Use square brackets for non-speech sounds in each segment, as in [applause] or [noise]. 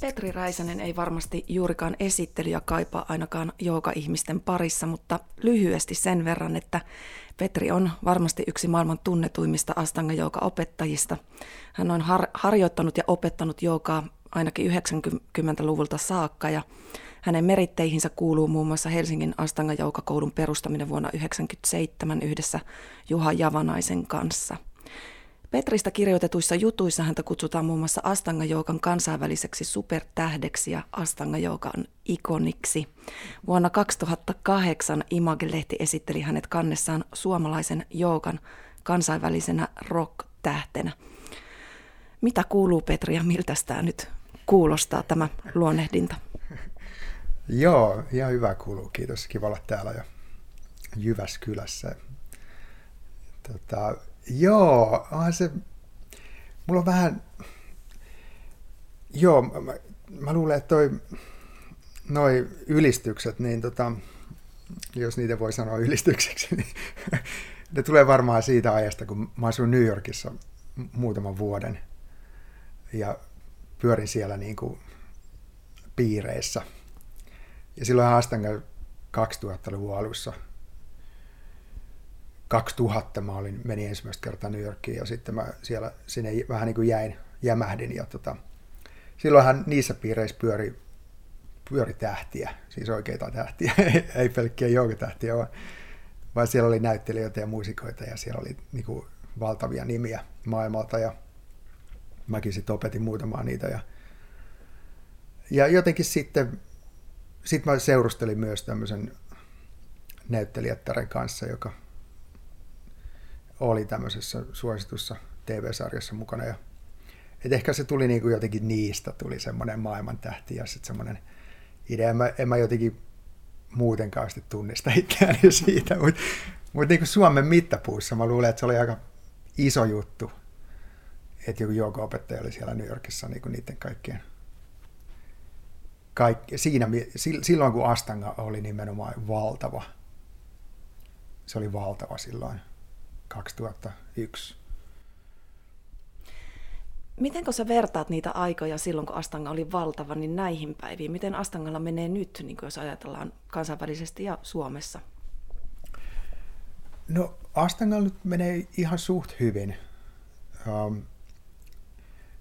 Petri Räisänen ei varmasti juurikaan esittelyä kaipaa ainakaan jouka-ihmisten parissa, mutta lyhyesti sen verran, että Petri on varmasti yksi maailman tunnetuimmista Astanga opettajista Hän on har- harjoittanut ja opettanut joukaa ainakin 90-luvulta saakka ja hänen meritteihinsä kuuluu muun muassa Helsingin Astanga Joukakoulun perustaminen vuonna 1997 yhdessä Juha Javanaisen kanssa – Petristä kirjoitetuissa jutuissa häntä kutsutaan muun muassa Astanga Joukan kansainväliseksi supertähdeksi ja Astanga Joukan ikoniksi. Vuonna 2008 Image-lehti esitteli hänet kannessaan suomalaisen Joukan kansainvälisenä rock-tähtenä. Mitä kuuluu Petri ja miltä tämä nyt kuulostaa tämä luonnehdinta? [laughs] Joo, ihan hyvä kuuluu. Kiitos. Kiva olla täällä ja Jyväskylässä. Tota, Joo, onhan se, mulla on vähän, joo, mä, mä luulen, että toi, noi ylistykset, niin tota, jos niitä voi sanoa ylistykseksi, niin [laughs] ne tulee varmaan siitä ajasta, kun mä asuin New Yorkissa muutaman vuoden ja pyörin siellä niin kuin piireissä. Ja silloin Astanga 2000-luvun alussa – 2000 mä olin, menin ensimmäistä kertaa New Yorkiin ja sitten mä siellä sinne vähän niin kuin jäin, jämähdin ja tota, silloinhan niissä piireissä pyöri, pyöri tähtiä, siis oikeita tähtiä, [laughs] ei pelkkiä joukotähtiä, vaan, vaan siellä oli näyttelijöitä ja muusikoita ja siellä oli niin kuin valtavia nimiä maailmalta ja mäkin sitten opetin muutamaa niitä ja, ja jotenkin sitten sit mä seurustelin myös tämmöisen näyttelijättären kanssa, joka oli tämmöisessä suositussa TV-sarjassa mukana. Ja, et ehkä se tuli niin kuin jotenkin niistä, tuli semmoinen maailmantähti ja sitten semmoinen idea. En mä, en mä jotenkin muutenkaan sitten tunnista itseäni [laughs] siitä, mutta mut niin kuin Suomen mittapuussa mä luulen, että se oli aika iso juttu, että joku jooga-opettaja oli siellä New Yorkissa niin kuin niiden kaikkien kaikki, siinä, silloin kun Astanga oli nimenomaan valtava, se oli valtava silloin. 2001. Miten sä vertaat niitä aikoja silloin, kun Astanga oli valtava, niin näihin päiviin? Miten Astangalla menee nyt, niin jos ajatellaan kansainvälisesti ja Suomessa? No Astangalla nyt menee ihan suht hyvin. Um,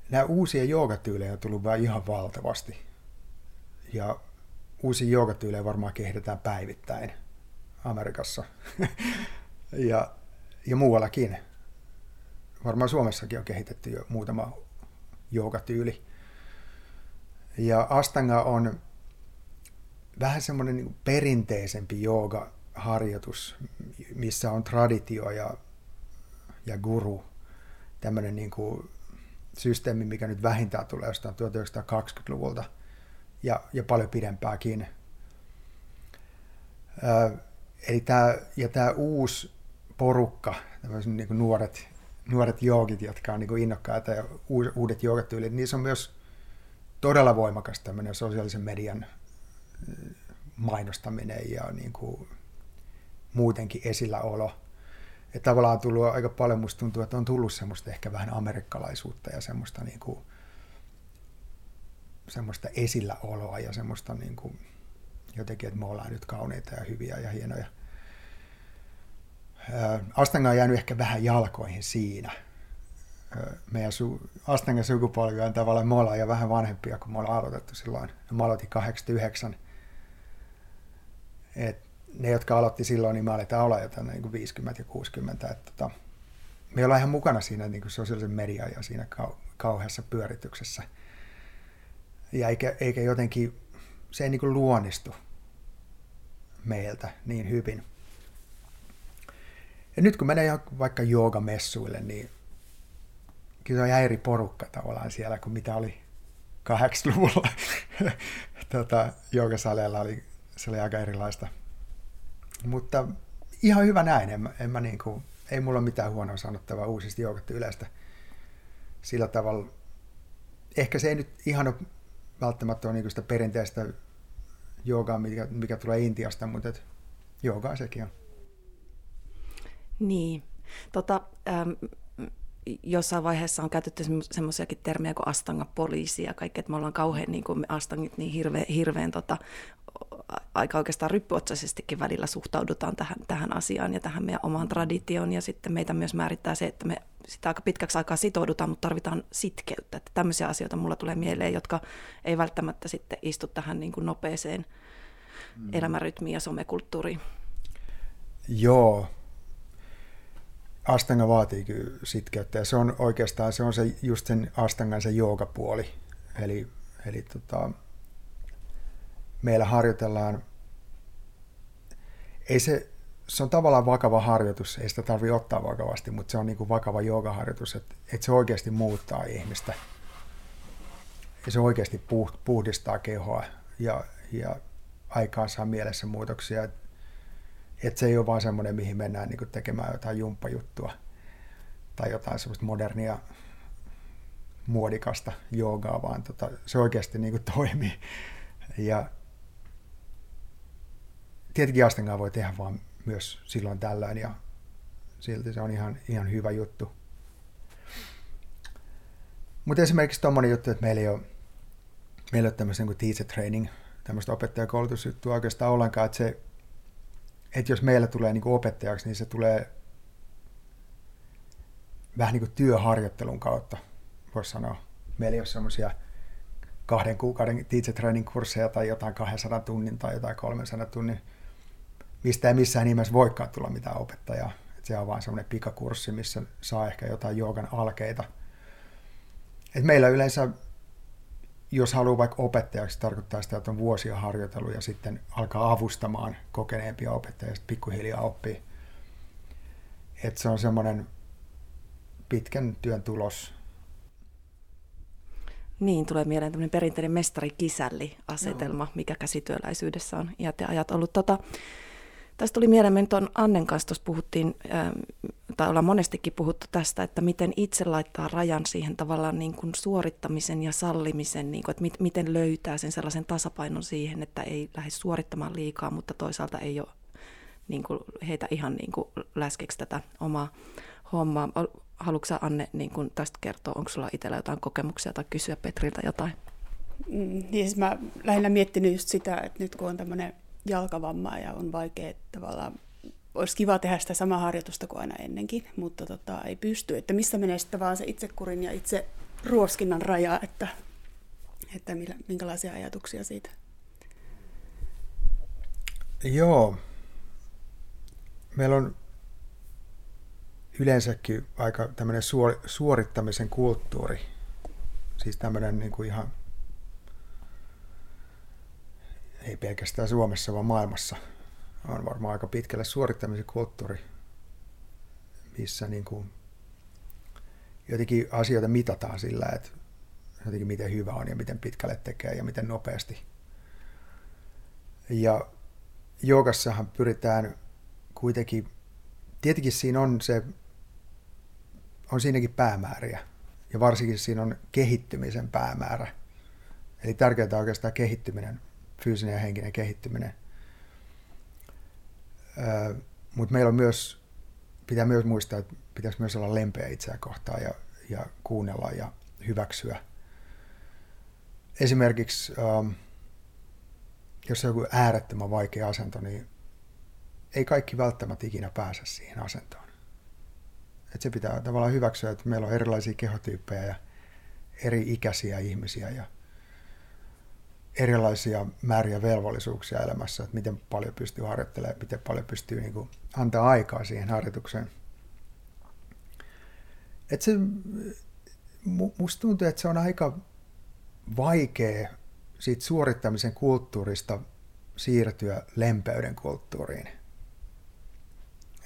nämä uusia joogatyylejä on tullut vain ihan valtavasti. Ja uusia joogatyylejä varmaan kehitetään päivittäin Amerikassa. [laughs] ja ja muuallakin. Varmaan Suomessakin on kehitetty jo muutama joogatyyli. Ja Astanga on vähän semmoinen niin perinteisempi joogaharjoitus, missä on traditio ja, ja guru, tämmöinen niin kuin systeemi, mikä nyt vähintään tulee jostain 1920-luvulta ja, ja paljon pidempääkin. Ö, eli tämä, ja tämä uusi porukka, niin kuin nuoret, nuoret joogit, jotka on niin kuin innokkaita ja uudet joogatyylit, niissä on myös todella voimakas tämmöinen sosiaalisen median mm, mainostaminen ja niin kuin muutenkin esilläolo. Että tavallaan on tullut aika paljon, musta tuntuu, että on tullut semmoista ehkä vähän amerikkalaisuutta ja semmoista, niin kuin, semmoista esilläoloa ja semmoista niin kuin, jotenkin, että me ollaan nyt kauneita ja hyviä ja hienoja. Astanga on jäänyt ehkä vähän jalkoihin siinä. Meidän su- Astangan sukupolvi on tavallaan, me ollaan jo vähän vanhempia, kun me ollaan aloitettu silloin. Mä aloitin 89. Et ne, jotka aloitti silloin, niin me aletaan olla jotain niin kuin 50 ja 60. Et, tota, me ollaan ihan mukana siinä niin kuin sosiaalisen median ja siinä kau- kauheassa pyörityksessä. Ja eikä, eikä jotenkin, se ei niin kuin luonnistu meiltä niin hyvin. Ja nyt kun menee vaikka joogamessuille, niin kyllä se on ihan eri porukka tavallaan siellä kuin mitä oli 80-luvulla. [laughs] tota, joogasaleilla oli, se oli aika erilaista. Mutta ihan hyvä näin. En, en mä niin kuin, ei mulla ole mitään huonoa sanottavaa uusista yleistä sillä tavalla. Ehkä se ei nyt ihan ole välttämättä ole niin sitä perinteistä joogaa, mikä, mikä tulee Intiasta, mutta joogaa sekin on. Niin. Tota, ähm, jossain vaiheessa on käytetty semmoisiakin termejä kuin astanga-poliisi ja kaikki, että me ollaan kauhean niin kuin me astangit niin hirveän, hirveän tota, aika oikeastaan ryppyotsaisestikin välillä suhtaudutaan tähän, tähän asiaan ja tähän meidän omaan traditioon. Ja sitten meitä myös määrittää se, että me sitä aika pitkäksi aikaa sitoudutaan, mutta tarvitaan sitkeyttä. Että tämmöisiä asioita mulla tulee mieleen, jotka ei välttämättä sitten istu tähän niin kuin nopeeseen mm. elämänrytmiin ja somekulttuuriin. Joo, Astanga vaatii kyllä sitkeyttä ja se on oikeastaan se on se, just sen Astangan se joogapuoli. Eli, eli tota, meillä harjoitellaan, ei se, se on tavallaan vakava harjoitus, ei sitä tarvitse ottaa vakavasti, mutta se on niin kuin vakava joogaharjoitus, että, että se oikeasti muuttaa ihmistä. Ja se oikeasti puhdistaa kehoa ja, ja aikaan saa mielessä muutoksia. Että että se ei ole vaan semmoinen, mihin mennään niin tekemään jotain jumppajuttua tai jotain semmoista modernia muodikasta joogaa, vaan tota, se oikeasti niin kuin toimii. Ja tietenkin astengaa voi tehdä vaan myös silloin tällöin ja silti se on ihan, ihan hyvä juttu. Mutta esimerkiksi tuommoinen juttu, että meillä ei ole, meillä ei ole tämmöistä niin teacher training, tämmöistä opettajakoulutusjuttua oikeastaan ollenkaan, että se että jos meillä tulee niin kuin opettajaksi, niin se tulee vähän niin kuin työharjoittelun kautta, voisi sanoa. Meillä ei ole semmoisia kahden kuukauden teacher training kursseja tai jotain 200 tunnin tai jotain 300 tunnin, mistä ei missään nimessä voikaan tulla mitään opettajaa. Et se on vain semmoinen pikakurssi, missä saa ehkä jotain joogan alkeita. Et meillä yleensä jos haluaa vaikka opettajaksi, tarkoittaa sitä, että on vuosia harjoitellut ja sitten alkaa avustamaan kokeneempia opettajia ja sitten pikkuhiljaa oppii. Että se on semmoinen pitkän työn tulos. Niin, tulee mieleen tämmöinen perinteinen mestari-kisälli-asetelma, no. mikä käsityöläisyydessä on iät ja ajat ollut. Tota, Tästä tuli mieleen, me tuon Annen kanssa tuossa puhuttiin, ähm, tai ollaan monestikin puhuttu tästä, että miten itse laittaa rajan siihen tavallaan niin kuin suorittamisen ja sallimisen, niin kuin, että mit, miten löytää sen sellaisen tasapainon siihen, että ei lähde suorittamaan liikaa, mutta toisaalta ei ole niin kuin, heitä ihan niin kuin läskeksi tätä omaa hommaa. Haluatko Anne niin kuin tästä kertoa, onko sulla itsellä jotain kokemuksia tai kysyä Petriltä jotain? Mm, niin siis mä lähinnä miettinyt just sitä, että nyt kun on tämmöinen jalkavammaa ja on vaikea tavallaan olisi kiva tehdä sitä samaa harjoitusta kuin aina ennenkin, mutta tota, ei pysty. Että missä menee sitten vaan se itsekurin ja itse ruoskinnan raja, että, että millä, minkälaisia ajatuksia siitä? Joo. Meillä on yleensäkin aika tämmöinen suorittamisen kulttuuri. Siis tämmöinen niin kuin ihan ei pelkästään Suomessa, vaan maailmassa on varmaan aika pitkälle suorittamisen kulttuuri, missä niin kuin jotenkin asioita mitataan sillä, että jotenkin miten hyvä on ja miten pitkälle tekee ja miten nopeasti. Ja joogassahan pyritään kuitenkin, tietenkin siinä on se, on siinäkin päämääriä ja varsinkin siinä on kehittymisen päämäärä. Eli tärkeintä on oikeastaan kehittyminen fyysinen ja henkinen kehittyminen. Mutta meillä on myös, pitää myös muistaa, että pitäisi myös olla lempeä itseä kohtaan ja, ja kuunnella ja hyväksyä. Esimerkiksi jos on joku äärettömän vaikea asento, niin ei kaikki välttämättä ikinä pääse siihen asentoon. Et se pitää tavallaan hyväksyä, että meillä on erilaisia kehotyyppejä ja eri ikäisiä ihmisiä ja erilaisia määriä velvollisuuksia elämässä, että miten paljon pystyy harjoittelemaan, miten paljon pystyy niin kuin, antaa aikaa siihen harjoitukseen. Et se, musta tuntuu, että se on aika vaikea siitä suorittamisen kulttuurista siirtyä lempeyden kulttuuriin.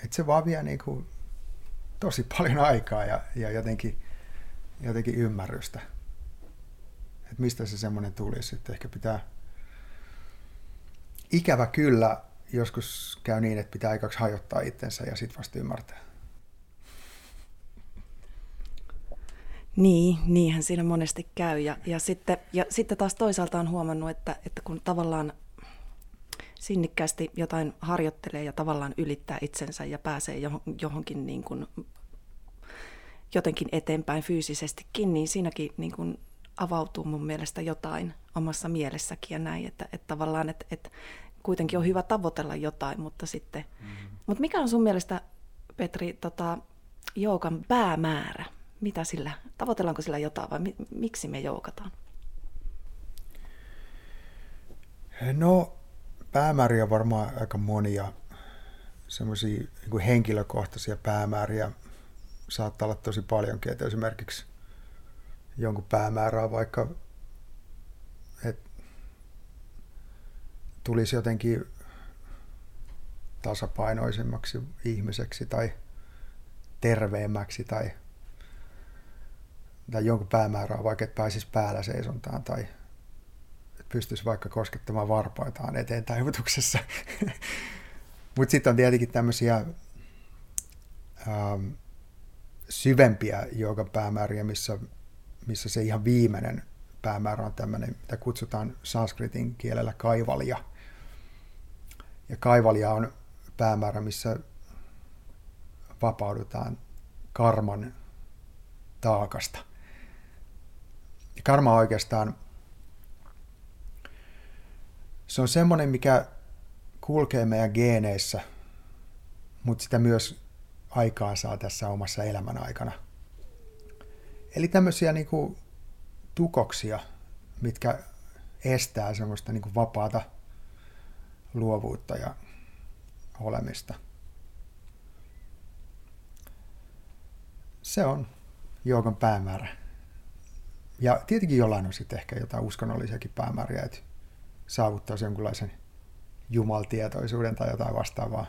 Et se vaan vie niin kuin tosi paljon aikaa ja, ja jotenkin, jotenkin ymmärrystä että mistä se semmoinen tulisi. Että ehkä pitää, ikävä kyllä, joskus käy niin, että pitää aikaksi hajottaa itsensä ja sitten vasta ymmärtää. Niin, niinhän siinä monesti käy. Ja, ja, sitten, ja sitten taas toisaalta on huomannut, että, että kun tavallaan sinnikkäästi jotain harjoittelee ja tavallaan ylittää itsensä ja pääsee johonkin niin kuin jotenkin eteenpäin fyysisestikin, niin siinäkin niin kuin avautuu mun mielestä jotain omassa mielessäkin ja näin, että, että tavallaan, että, että kuitenkin on hyvä tavoitella jotain, mutta sitten... Mm-hmm. Mutta mikä on sun mielestä, Petri, tota, joukan päämäärä? Mitä sillä, tavoitellaanko sillä jotain vai mi, miksi me joukataan? No, päämääriä varmaan aika monia. Semmoisia niin henkilökohtaisia päämääriä saattaa olla tosi paljonkin. Että esimerkiksi jonkun päämäärää vaikka, tulisi jotenkin tasapainoisemmaksi ihmiseksi tai terveemmäksi tai, tai jonkun päämäärää vaikka, että pääsisi päällä seisontaan tai että pystyisi vaikka koskettamaan varpaitaan eteen taivutuksessa. [laughs] Mutta sitten on tietenkin tämmöisiä ähm, syvempiä joka päämääriä, missä, missä se ihan viimeinen päämäärä on tämmöinen, mitä kutsutaan sanskritin kielellä kaivalja. Ja kaivalja on päämäärä, missä vapaudutaan karman taakasta. Ja karma oikeastaan se on semmoinen, mikä kulkee meidän geeneissä, mutta sitä myös aikaan saa tässä omassa elämän aikana. Eli tämmöisiä niin kuin tukoksia, mitkä estää semmoista niin kuin vapaata luovuutta ja olemista. Se on joogan päämäärä. Ja tietenkin jollain on sitten ehkä jotain uskonnollisiakin päämääriä, että saavuttaisi jonkunlaisen jumaltietoisuuden tai jotain vastaavaa.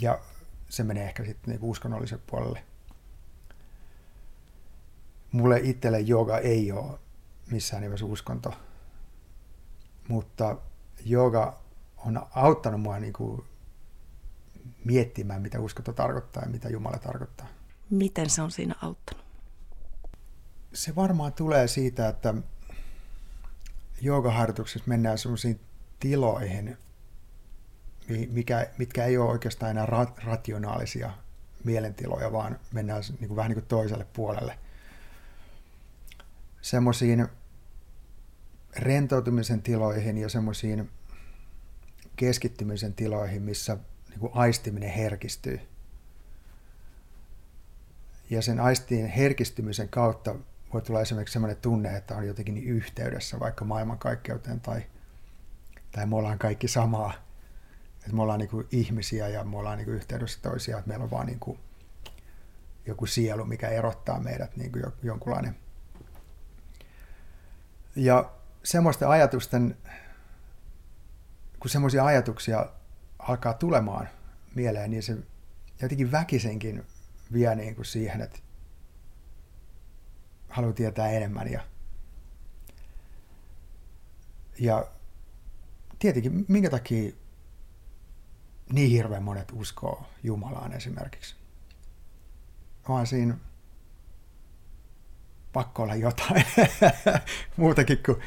Ja se menee ehkä sitten niinku uskonnollisen puolelle. Mulle itselle joga ei ole missään nimessä uskonto, mutta joga on auttanut mua niinku miettimään, mitä uskonto tarkoittaa ja mitä Jumala tarkoittaa. Miten se on siinä auttanut? Se varmaan tulee siitä, että joogaharjoituksessa mennään sellaisiin tiloihin, mikä, mitkä ei ole oikeastaan enää ra- rationaalisia mielentiloja, vaan mennään niin kuin, vähän niin kuin toiselle puolelle. Semmoisiin rentoutumisen tiloihin ja semmoisiin keskittymisen tiloihin, missä niin kuin aistiminen herkistyy. Ja sen aistien herkistymisen kautta voi tulla esimerkiksi sellainen tunne, että on jotenkin yhteydessä vaikka maailmankaikkeuteen tai, tai me ollaan kaikki samaa. Että me ollaan niin kuin ihmisiä ja me ollaan niin kuin yhteydessä toisiaan, että meillä on vaan niin kuin joku sielu, mikä erottaa meidät niin kuin jonkunlainen. Ja semmoisten ajatusten, kun semmoisia ajatuksia alkaa tulemaan mieleen, niin se jotenkin väkisenkin vie niin kuin siihen, että haluaa tietää enemmän. Ja, ja tietenkin, minkä takia niin hirveän monet uskoo Jumalaan esimerkiksi. Onhan siinä pakko olla jotain [laughs] muutakin kuin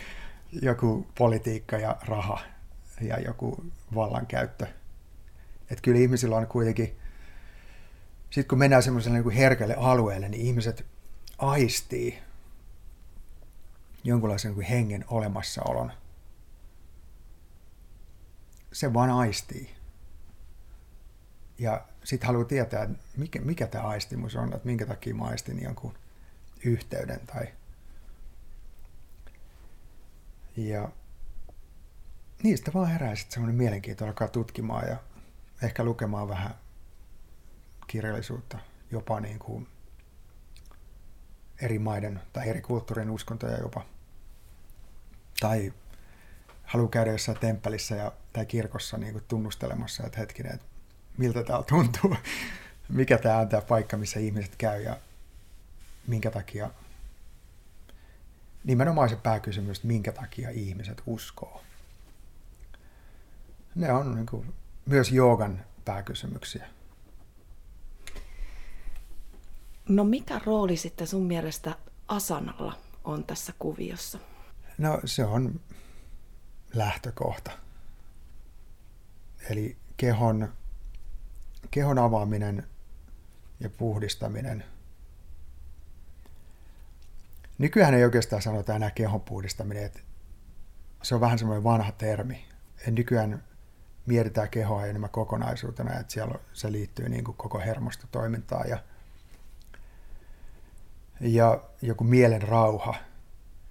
joku politiikka ja raha ja joku vallankäyttö. Että kyllä ihmisillä on kuitenkin, sitten kun mennään semmoiselle niin herkälle alueelle, niin ihmiset aistii jonkunlaisen niin hengen olemassaolon. Se vaan aistii. Ja sitten haluaa tietää, mikä, mikä tämä aistimus on, että minkä takia mä aistin jonkun yhteyden tai ja niistä vaan herää sitten semmoinen mielenkiinto alkaa tutkimaan ja ehkä lukemaan vähän kirjallisuutta, jopa niin kuin eri maiden tai eri kulttuurien uskontoja jopa. Tai haluaa käydä jossain temppelissä ja, tai kirkossa niin kuin tunnustelemassa, että hetkinen, että miltä täällä tuntuu, mikä tämä on tämä paikka, missä ihmiset käy ja minkä takia, nimenomaan se pääkysymys, että minkä takia ihmiset uskoo. Ne on niin kuin, myös joogan pääkysymyksiä. No mikä rooli sitten sun mielestä asanalla on tässä kuviossa? No se on lähtökohta. Eli kehon kehon avaaminen ja puhdistaminen. Nykyään ei oikeastaan sanota enää kehon puhdistaminen, että se on vähän semmoinen vanha termi. Ja nykyään mietitään kehoa enemmän kokonaisuutena, että siellä se liittyy niin kuin koko hermostotoimintaan ja, ja joku mielen rauha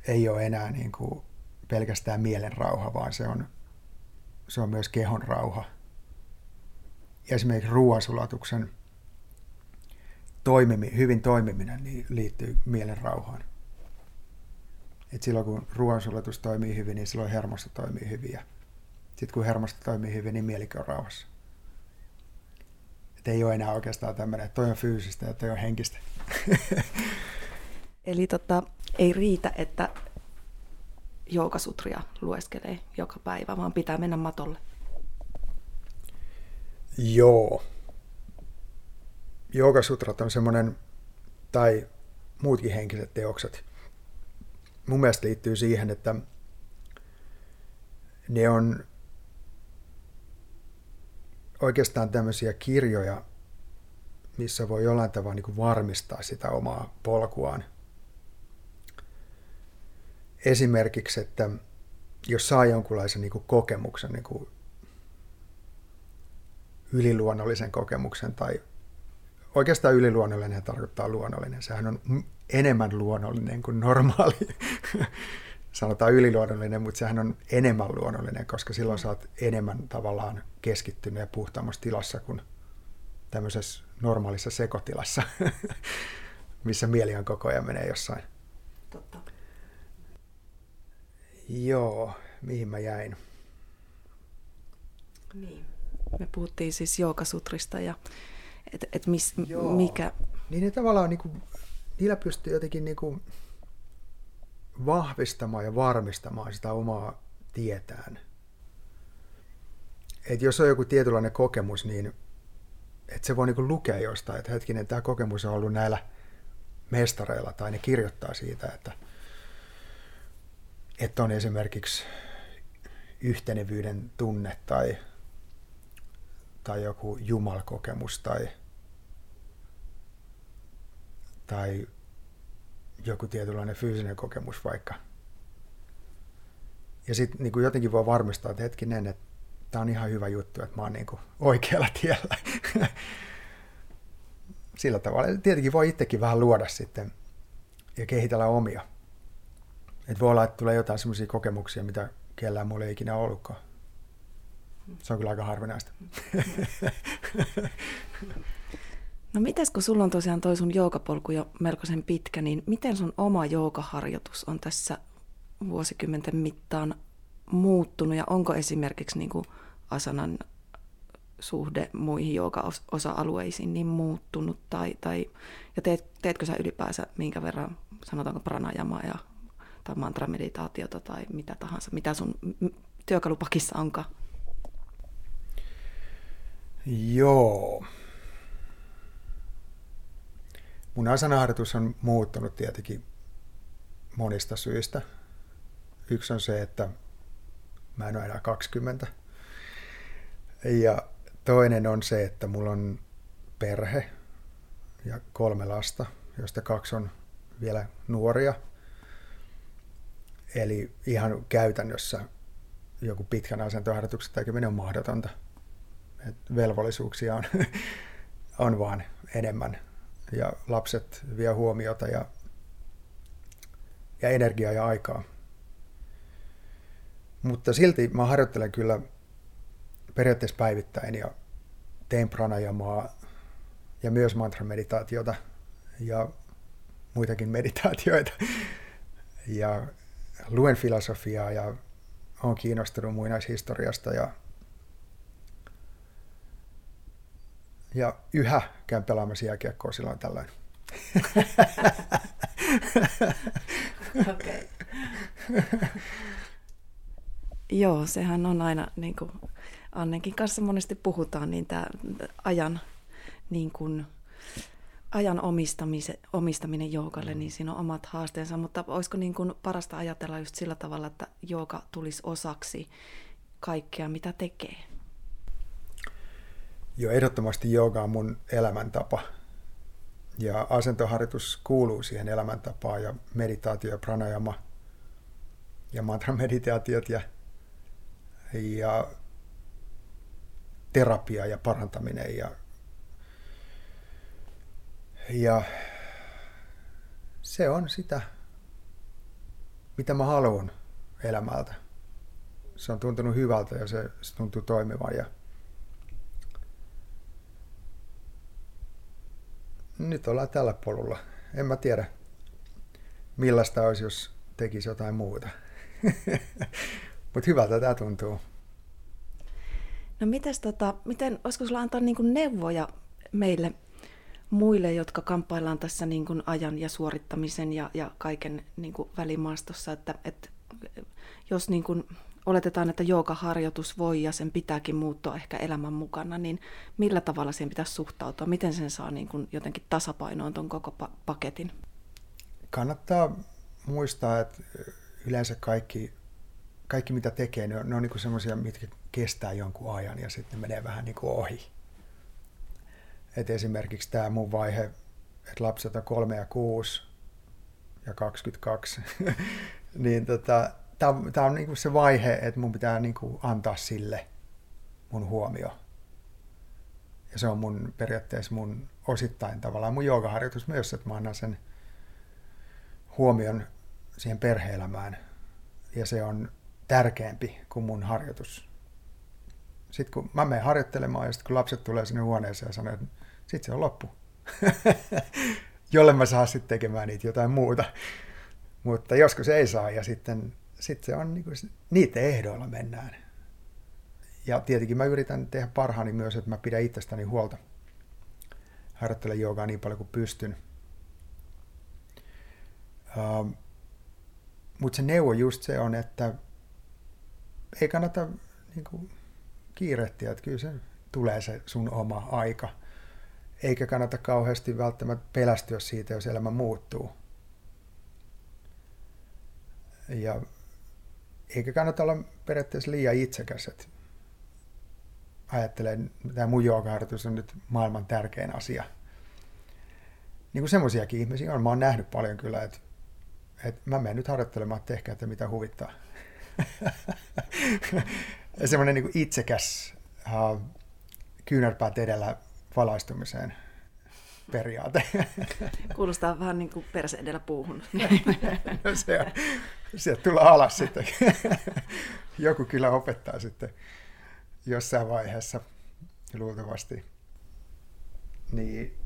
ei ole enää niin kuin pelkästään mielen rauha, vaan se on, se on myös kehon rauha. Ja esimerkiksi ruoansulatuksen toimimi, hyvin toimiminen niin liittyy mielen rauhaan. Et silloin kun ruoansulatus toimii hyvin, niin silloin hermosto toimii hyvin. Ja sitten kun hermosto toimii hyvin, niin mielikin on rauhassa. Et ei ole enää oikeastaan tämmöinen, että toi on fyysistä ja toi on henkistä. [laughs] Eli tota, ei riitä, että joukasutria lueskelee joka päivä, vaan pitää mennä matolle. Joo. Joukasutrat on semmoinen, tai muutkin henkiset teokset, mun mielestä liittyy siihen, että ne on oikeastaan tämmöisiä kirjoja, missä voi jollain tavalla niin varmistaa sitä omaa polkuaan. Esimerkiksi, että jos saa jonkunlaisen niin kokemuksen, niin kuin yliluonnollisen kokemuksen tai oikeastaan yliluonnollinen tarkoittaa luonnollinen. Sehän on enemmän luonnollinen kuin normaali. [laughs] Sanotaan yliluonnollinen, mutta sehän on enemmän luonnollinen, koska silloin saat enemmän tavallaan keskittynyt ja puhtaammassa tilassa kuin tämmöisessä normaalissa sekotilassa, [laughs] missä mieli on koko ajan menee jossain. Totta. Joo, mihin mä jäin? Niin. Me puhuttiin siis Jookasutrista ja että et mis, mikä... Niin ne tavallaan niin kuin, niillä pystyy jotenkin niin kuin vahvistamaan ja varmistamaan sitä omaa tietään. Et jos on joku tietynlainen kokemus, niin että se voi niin lukea jostain, että hetkinen, tämä kokemus on ollut näillä mestareilla, tai ne kirjoittaa siitä, että, että on esimerkiksi yhtenevyyden tunne tai tai joku jumalkokemus tai, tai joku tietynlainen fyysinen kokemus vaikka. Ja sitten niin jotenkin voi varmistaa, että hetkinen, että tämä on ihan hyvä juttu, että mä oon niin oikealla tiellä. [laughs] Sillä tavalla. Tietenkin voi itsekin vähän luoda sitten ja kehitellä omia. Että voi olla, että tulee jotain semmoisia kokemuksia, mitä kellään mulla ei ikinä ollutkaan. Se on kyllä aika harvinaista. [laughs] No mites kun sulla on tosiaan toi sun joukapolku jo melkoisen pitkä, niin miten sun oma joukaharjoitus on tässä vuosikymmenten mittaan muuttunut ja onko esimerkiksi niin asanan suhde muihin jouka-osa-alueisiin niin muuttunut tai, tai ja teet, teetkö sä ylipäänsä minkä verran sanotaanko pranajamaa ja tai mantrameditaatiota tai mitä tahansa, mitä sun työkalupakissa onkaan? Joo. Mun asanaharjoitus on muuttunut tietenkin monista syistä. Yksi on se, että mä en ole enää 20. Ja toinen on se, että mulla on perhe ja kolme lasta, joista kaksi on vielä nuoria. Eli ihan käytännössä joku pitkän asentoharjoituksen tekeminen on mahdotonta – velvollisuuksia on, [laughs] on vaan enemmän. Ja lapset vie huomiota ja, ja energiaa ja aikaa. Mutta silti mä harjoittelen kyllä periaatteessa päivittäin ja teen pranajamaa ja myös mantra-meditaatiota ja muitakin meditaatioita. Ja luen filosofiaa ja olen kiinnostunut muinaishistoriasta ja Ja yhä käyn pelaamassa jääkiekkoa silloin tällöin. Joo, sehän on aina, niin kuin Annenkin kanssa monesti puhutaan, niin tämä ajan, niin kuin, ajan omistaminen, joogalle, niin siinä on omat haasteensa, mutta olisiko niin kuin parasta ajatella just sillä tavalla, että jooga tulisi osaksi kaikkea, mitä tekee? Jo ehdottomasti jooga on mun elämäntapa. Ja asentoharjoitus kuuluu siihen elämäntapaan ja meditaatio ja pranayama ja mantra-meditaatiot ja, ja terapia ja parantaminen ja, ja se on sitä, mitä mä haluan elämältä. Se on tuntunut hyvältä ja se, se tuntuu toimivan. Ja nyt ollaan tällä polulla. En mä tiedä, millaista olisi, jos tekisi jotain muuta. [laughs] Mutta hyvältä tämä tuntuu. No mites tota, miten, olisiko sulla antaa niin neuvoja meille muille, jotka kamppaillaan tässä niin ajan ja suorittamisen ja, ja kaiken niin välimaastossa, että, että jos niin oletetaan, että harjoitus voi ja sen pitääkin muuttua ehkä elämän mukana, niin millä tavalla siihen pitäisi suhtautua? Miten sen saa niin kuin jotenkin tasapainoon tuon koko paketin? Kannattaa muistaa, että yleensä kaikki, kaikki mitä tekee, ne on, ne on niin semmoisia, mitkä kestää jonkun ajan ja sitten menee vähän niin kuin ohi. Et esimerkiksi tämä mun vaihe, että lapset on 3 ja 6 ja 22, [laughs] niin tota, tämä on, tää on niinku se vaihe, että mun pitää niinku antaa sille mun huomio. Ja se on mun periaatteessa mun osittain tavallaan mun joogaharjoitus myös, että mä annan sen huomion siihen perheelämään. Ja se on tärkeämpi kuin mun harjoitus. Sitten kun mä menen harjoittelemaan ja sitten kun lapset tulee sinne huoneeseen ja sanoo, että sitten se on loppu. [laughs] Jolle mä saa sitten tekemään niitä jotain muuta. Mutta joskus ei saa ja sitten, sitten se on niin kuin, niiden ehdoilla mennään. Ja tietenkin mä yritän tehdä parhaani myös, että mä pidän itsestäni huolta. Harjoittelen joogaa niin paljon kuin pystyn. Uh, Mutta se neuvo just se on, että ei kannata niin kuin, kiirehtiä, että kyllä se tulee se sun oma aika – eikä kannata kauheasti välttämättä pelästyä siitä, jos elämä muuttuu. Ja eikä kannata olla periaatteessa liian itsekäs, että ajattelen, että tämä mun joogaharjoitus on nyt maailman tärkein asia. Niin kuin semmoisiakin ihmisiä on. Mä oon nähnyt paljon kyllä, että, että mä menen nyt harjoittelemaan, että tehkää, että mitä huvittaa. [laughs] semmoinen niin itsekäs, uh, kyynärpäät edellä valaistumiseen periaate. Kuulostaa vähän niin kuin perse edellä puuhun. [laughs] no se on, sieltä tulee alas sitten. [laughs] Joku kyllä opettaa sitten jossain vaiheessa luultavasti. Niin.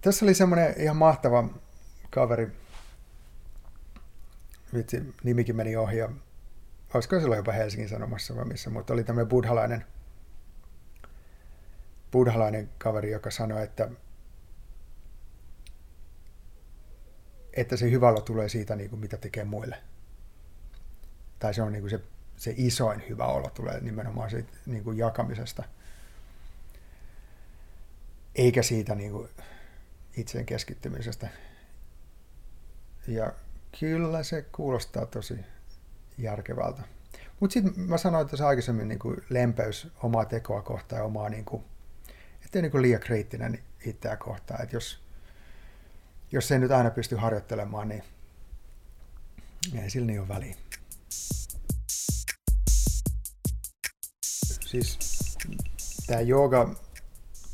Tässä oli semmoinen ihan mahtava kaveri. Vitsi, nimikin meni ohi ja olisiko se jopa Helsingin Sanomassa vai missä, mutta oli tämmöinen buddhalainen buddhalainen kaveri, joka sanoi, että, että se hyvä olo tulee siitä, niin kuin mitä tekee muille. Tai se on niin kuin se, se isoin hyvä olo tulee nimenomaan siitä niin kuin jakamisesta. Eikä siitä niin kuin itseen keskittymisestä. Ja kyllä se kuulostaa tosi järkevältä. Mutta sitten mä sanoin tässä aikaisemmin niin kuin lempeys omaa tekoa kohtaan ja omaa niin kuin ettei niin liian kriittinen itseä kohtaan. Että jos, jos ei nyt aina pysty harjoittelemaan, niin ei sillä niin ole väliä. Siis tämä jooga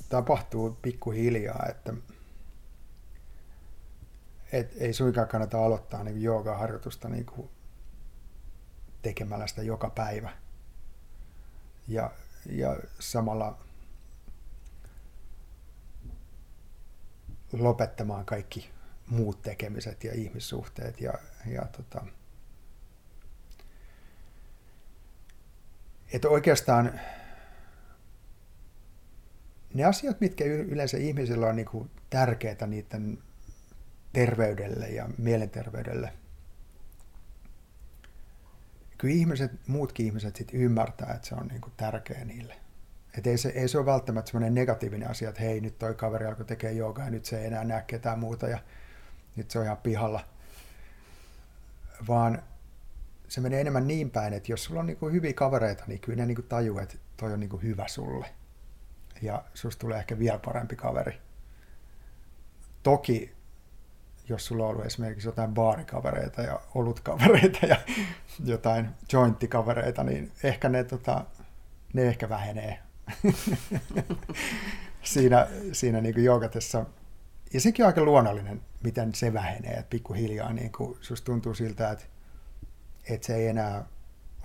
tapahtuu pikkuhiljaa, että et ei suinkaan kannata aloittaa niin jooga-harjoitusta niin tekemällä sitä joka päivä. Ja, ja samalla lopettamaan kaikki muut tekemiset ja ihmissuhteet ja, ja tota, että oikeastaan ne asiat, mitkä yleensä ihmisillä on niin tärkeitä niiden terveydelle ja mielenterveydelle, kyllä ihmiset, muutkin ihmiset sit ymmärtää, että se on niin tärkeä niille. Et ei, se, ei se ole välttämättä semmoinen negatiivinen asia, että hei, nyt toi kaveri alkoi tekee joogaa ja nyt se ei enää näe ketään muuta ja nyt se on ihan pihalla. Vaan se menee enemmän niin päin, että jos sulla on niin kuin hyviä kavereita, niin kyllä ne niin tajuu, että toi on niin kuin hyvä sulle. Ja susta tulee ehkä vielä parempi kaveri. Toki, jos sulla on ollut esimerkiksi jotain baarikavereita ja olutkavereita ja jotain jointtikavereita, niin ehkä ne, tota, ne ehkä vähenee [laughs] siinä, siinä niin joogatessa. Ja sekin on aika luonnollinen, miten se vähenee, että pikkuhiljaa niin kuin, susta tuntuu siltä, että, että se ei enää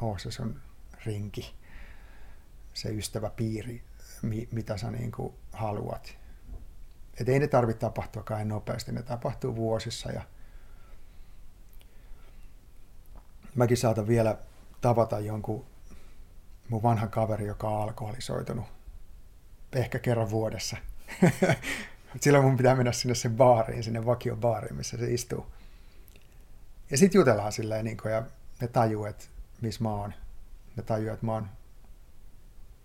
ole se sun rinki, se ystäväpiiri, mitä sä niin kuin haluat. Et ei ne tarvitse tapahtua kai nopeasti, ne tapahtuu vuosissa. Ja mäkin saatan vielä tavata jonkun mun vanhan kaveri, joka on alkoholisoitunut ehkä kerran vuodessa. [laughs] Silloin mun pitää mennä sinne sen baariin, sinne vakiobaariin, missä se istuu. Ja sitten jutellaan silleen, niin ja ne tajuu, että missä mä oon. Ne tajuu, että mä oon,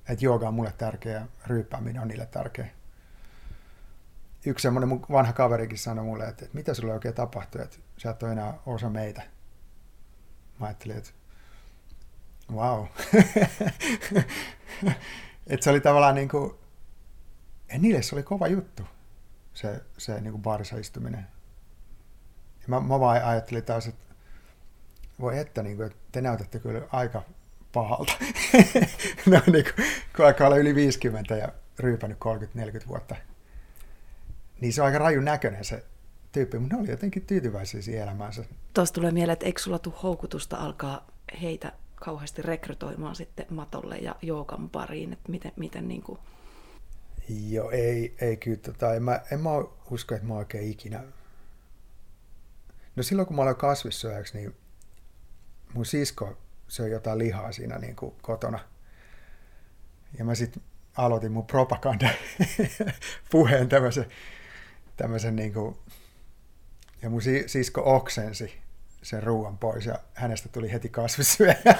että jooga on mulle tärkeä, ryyppääminen on niille tärkeä. Yksi semmoinen mun vanha kaverikin sanoi mulle, että, että mitä sulle oikein tapahtui, että sä et ole enää osa meitä. Mä ajattelin, että wow. [laughs] että se oli tavallaan niin kuin, ja niille se oli kova juttu, se, se niin kuin baarissa istuminen. Ja mä, mä vaan ajattelin taas, että voi että, niin kuin, että te näytätte kyllä aika pahalta. [laughs] no niin kuin, kun alkaa olla yli 50 ja ryypännyt 30-40 vuotta. Niin se on aika rajun näköinen se tyyppi, mutta ne oli jotenkin tyytyväisiä siihen elämäänsä. Tuosta tulee mieleen, että eikö sulla tule houkutusta alkaa heitä kauheasti rekrytoimaan sitten matolle ja joukan pariin, että miten, miten niin kuin... Joo, ei, ei kyllä, tota, en, mä, en mä usko, että mä oikein ikinä... No silloin kun mä olen kasvissyöjäksi, niin mun sisko söi jotain lihaa siinä niin kuin kotona. Ja mä sitten aloitin mun propaganda [laughs] puheen tämmöisen, tämmöisen niin kuin, ja mun sisko oksensi sen ruoan pois ja hänestä tuli heti kasvissyöjä. [laughs]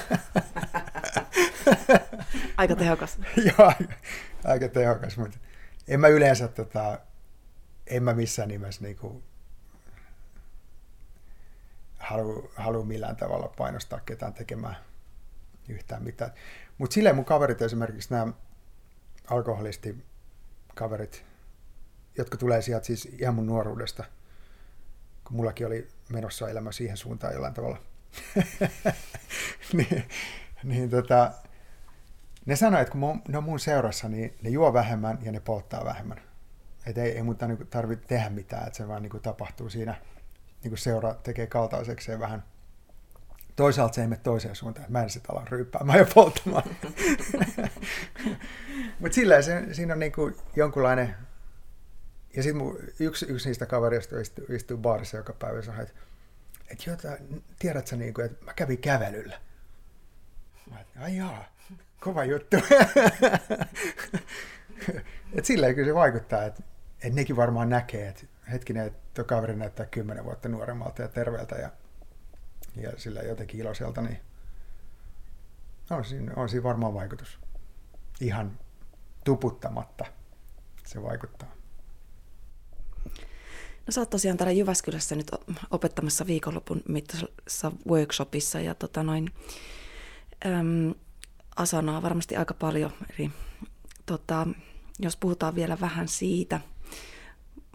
aika tehokas. [laughs] Joo, aika, tehokas, mutta en mä yleensä, tota, en mä missään nimessä niinku halua, halua millään tavalla painostaa ketään tekemään yhtään mitään. Mutta silleen mun kaverit esimerkiksi nämä alkoholistikaverit, jotka tulee sieltä siis ihan mun nuoruudesta, kun mullakin oli menossa elämä siihen suuntaan jollain tavalla. [laughs] niin, niin tota, ne sanoi, että kun mun, ne on mun seurassa, niin ne juo vähemmän ja ne polttaa vähemmän. Että ei, ei mun tarvitse tehdä mitään, että se vaan niin kuin tapahtuu siinä – niin kuin seura tekee kaltaisekseen vähän. Toisaalta se ei mene toiseen suuntaan, mä en sitten ala ryyppäämään ja polttamaan. [laughs] Mutta sillä se, siinä on niin kuin jonkunlainen... Ja sitten yksi, yksi niistä kavereista istuu, istuu baarissa joka päivä ja sanoo, että, että jota, tiedätkö, niin kuin, että mä kävin kävelyllä. Mä ai jaa, kova juttu. [laughs] että silleen kyllä se vaikuttaa, että, että nekin varmaan näkee, että hetkinen, että kaveri näyttää kymmenen vuotta nuoremmalta ja terveeltä ja, ja sillä jotenkin iloiselta, niin on siinä, on siinä varmaan vaikutus. Ihan tuputtamatta se vaikuttaa. No sä oot tosiaan täällä Jyväskylässä nyt opettamassa viikonlopun mittaisessa workshopissa ja tota noin, äm, asanaa varmasti aika paljon. Eli tota, jos puhutaan vielä vähän siitä,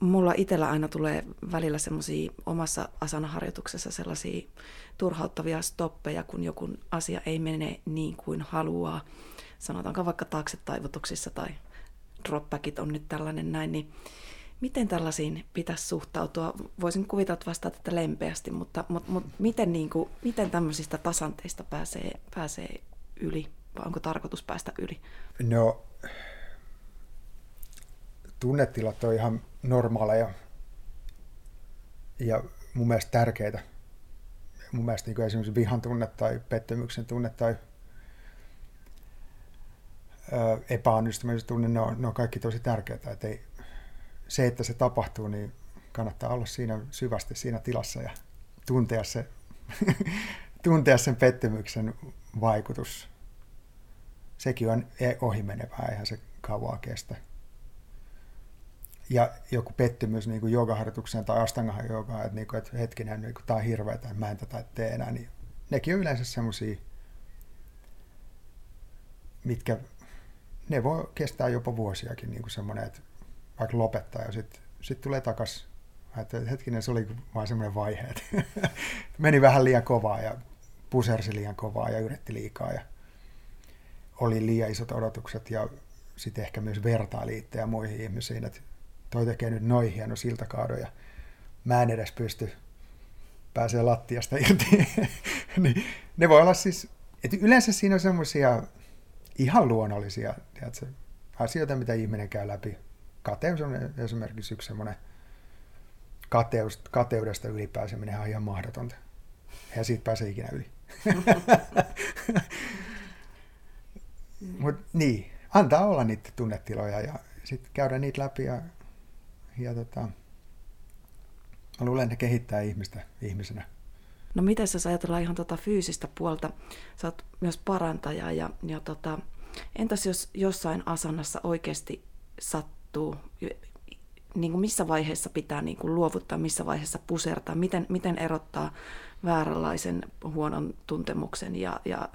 mulla itsellä aina tulee välillä semmoisia omassa asanaharjoituksessa sellaisia turhauttavia stoppeja, kun joku asia ei mene niin kuin haluaa. Sanotaanko vaikka taakse taivutuksissa tai dropbackit on nyt tällainen näin, niin miten tällaisiin pitäisi suhtautua? Voisin kuvitella, että vastaa tätä lempeästi, mutta, mutta, mutta miten, niin kuin, miten tämmöisistä tasanteista pääsee, pääsee yli, vai onko tarkoitus päästä yli? No, tunnetilat on ihan normaaleja ja mun mielestä tärkeitä. Mun mielestä niin esimerkiksi vihan tunne tai pettymyksen tunne tai epäonnistumisen tunne, ne on, ne on kaikki tosi tärkeitä. Et ei, se, että se tapahtuu, niin kannattaa olla siinä syvästi siinä tilassa ja tuntea, se, [laughs] tuntea sen pettymyksen vaikutus. Sekin on ohimenevää, eihän se kauaa kestä ja joku pettymys niin kuin joogaharjoitukseen tai astangahan joogaan, että, niin kuin, että hetkinen, niin kuin, tämä on hirveätä, mä en tätä tee enää, niin nekin on yleensä semmoisia, mitkä ne voi kestää jopa vuosiakin niin kuin semmoinen, että vaikka lopettaa ja sitten sit tulee takaisin. Että hetkinen, se oli vain semmoinen vaihe, että [laughs] meni vähän liian kovaa ja pusersi liian kovaa ja yritti liikaa ja oli liian isot odotukset ja sitten ehkä myös vertaili itseä muihin ihmisiin, että toi tekee nyt noin hieno siltakaado ja mä en edes pysty pääsee lattiasta irti. [laughs] niin ne voi olla siis, että yleensä siinä on semmoisia ihan luonnollisia tiedätkö, asioita, mitä ihminen käy läpi. Kateus on esimerkiksi yksi semmoinen kateus, kateudesta ylipääseminen on ihan mahdotonta. Ja siitä pääsee ikinä yli. [laughs] Mutta niin, antaa olla niitä tunnetiloja ja sitten käydä niitä läpi ja, ja tota, mä luulen, että ne kehittää ihmistä ihmisenä. No miten jos ajatellaan ihan tota fyysistä puolta, sä oot myös parantaja ja, ja tota, entäs jos jossain asannassa oikeasti sattuu, niin kuin missä vaiheessa pitää niin kuin luovuttaa, missä vaiheessa pusertaa, miten, miten erottaa vääränlaisen huonon tuntemuksen ja, ja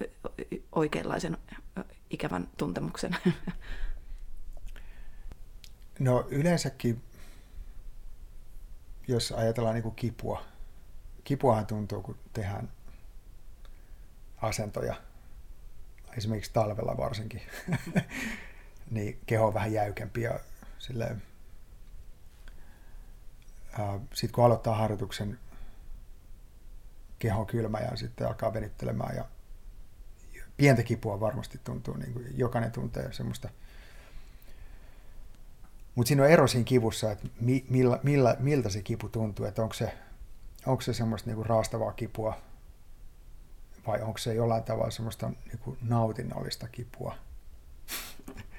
oikeanlaisen ikävän tuntemuksen? [laughs] No yleensäkin, jos ajatellaan niin kuin kipua, kipuahan tuntuu, kun tehdään asentoja, esimerkiksi talvella varsinkin, [laughs] niin keho on vähän jäykempi ja silleen, sitten kun aloittaa harjoituksen, keho kylmä ja sitten alkaa venyttelemään ja pientä kipua varmasti tuntuu, niin kuin jokainen tuntee semmoista. Mutta siinä on ero siinä kivussa, että mi, millä, millä, miltä se kipu tuntuu, että onko se, onko se semmoista niin kuin raastavaa kipua vai onko se jollain tavalla semmoista niin kuin nautinnollista kipua.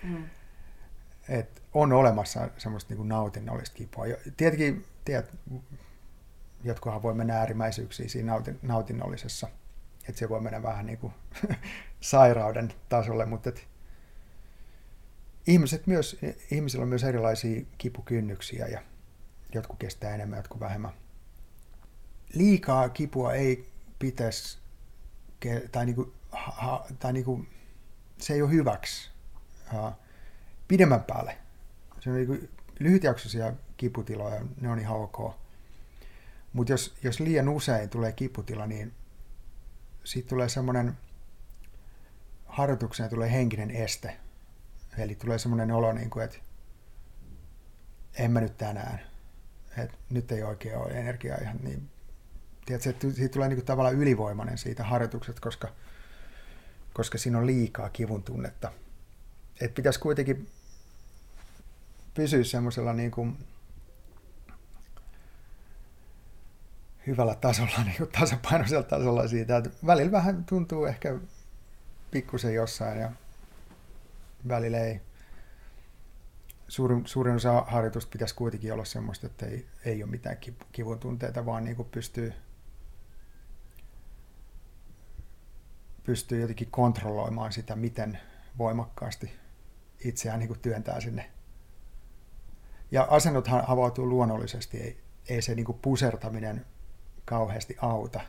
Mm. Et on olemassa semmoista niin nautinnollista kipua. Tietenkin, tiedät, jotkuhan voi mennä äärimmäisyyksiin siinä nautin, nautinnollisessa – että se voi mennä vähän niin kuin [laughs] sairauden tasolle, mutta et ihmiset myös, ihmisillä on myös erilaisia kipukynnyksiä ja jotkut kestää enemmän, jotkut vähemmän. Liikaa kipua ei pitäisi, tai, niin kuin, tai niin kuin, se ei ole hyväksi pidemmän päälle. Se on niin lyhytjaksoisia kiputiloja, ne on ihan ok. Mutta jos, jos liian usein tulee kiputila, niin siitä tulee semmoinen harjoitukseen tulee henkinen este. Eli tulee semmoinen olo, niin kuin, että en mä nyt tänään. Että nyt ei oikein ole energiaa ihan niin. Tiedätkö, että siitä tulee niin kuin tavallaan ylivoimainen siitä harjoituksesta, koska, koska siinä on liikaa kivun tunnetta. Että pitäisi kuitenkin pysyä semmoisella niin kuin hyvällä tasolla, [laughs] niin kuin tasapainoisella tasolla siitä, että välillä vähän tuntuu ehkä pikkusen jossain ja välillä ei. Suurin, suurin osa harjoitusta pitäisi kuitenkin olla semmoista, että ei, ei ole mitään kivun tunteita, vaan niin kuin pystyy, pystyy jotenkin kontrolloimaan sitä, miten voimakkaasti itseään niin kuin työntää sinne. Ja asennothan avautuu luonnollisesti, ei, ei se niin pusertaminen kauheasti auta.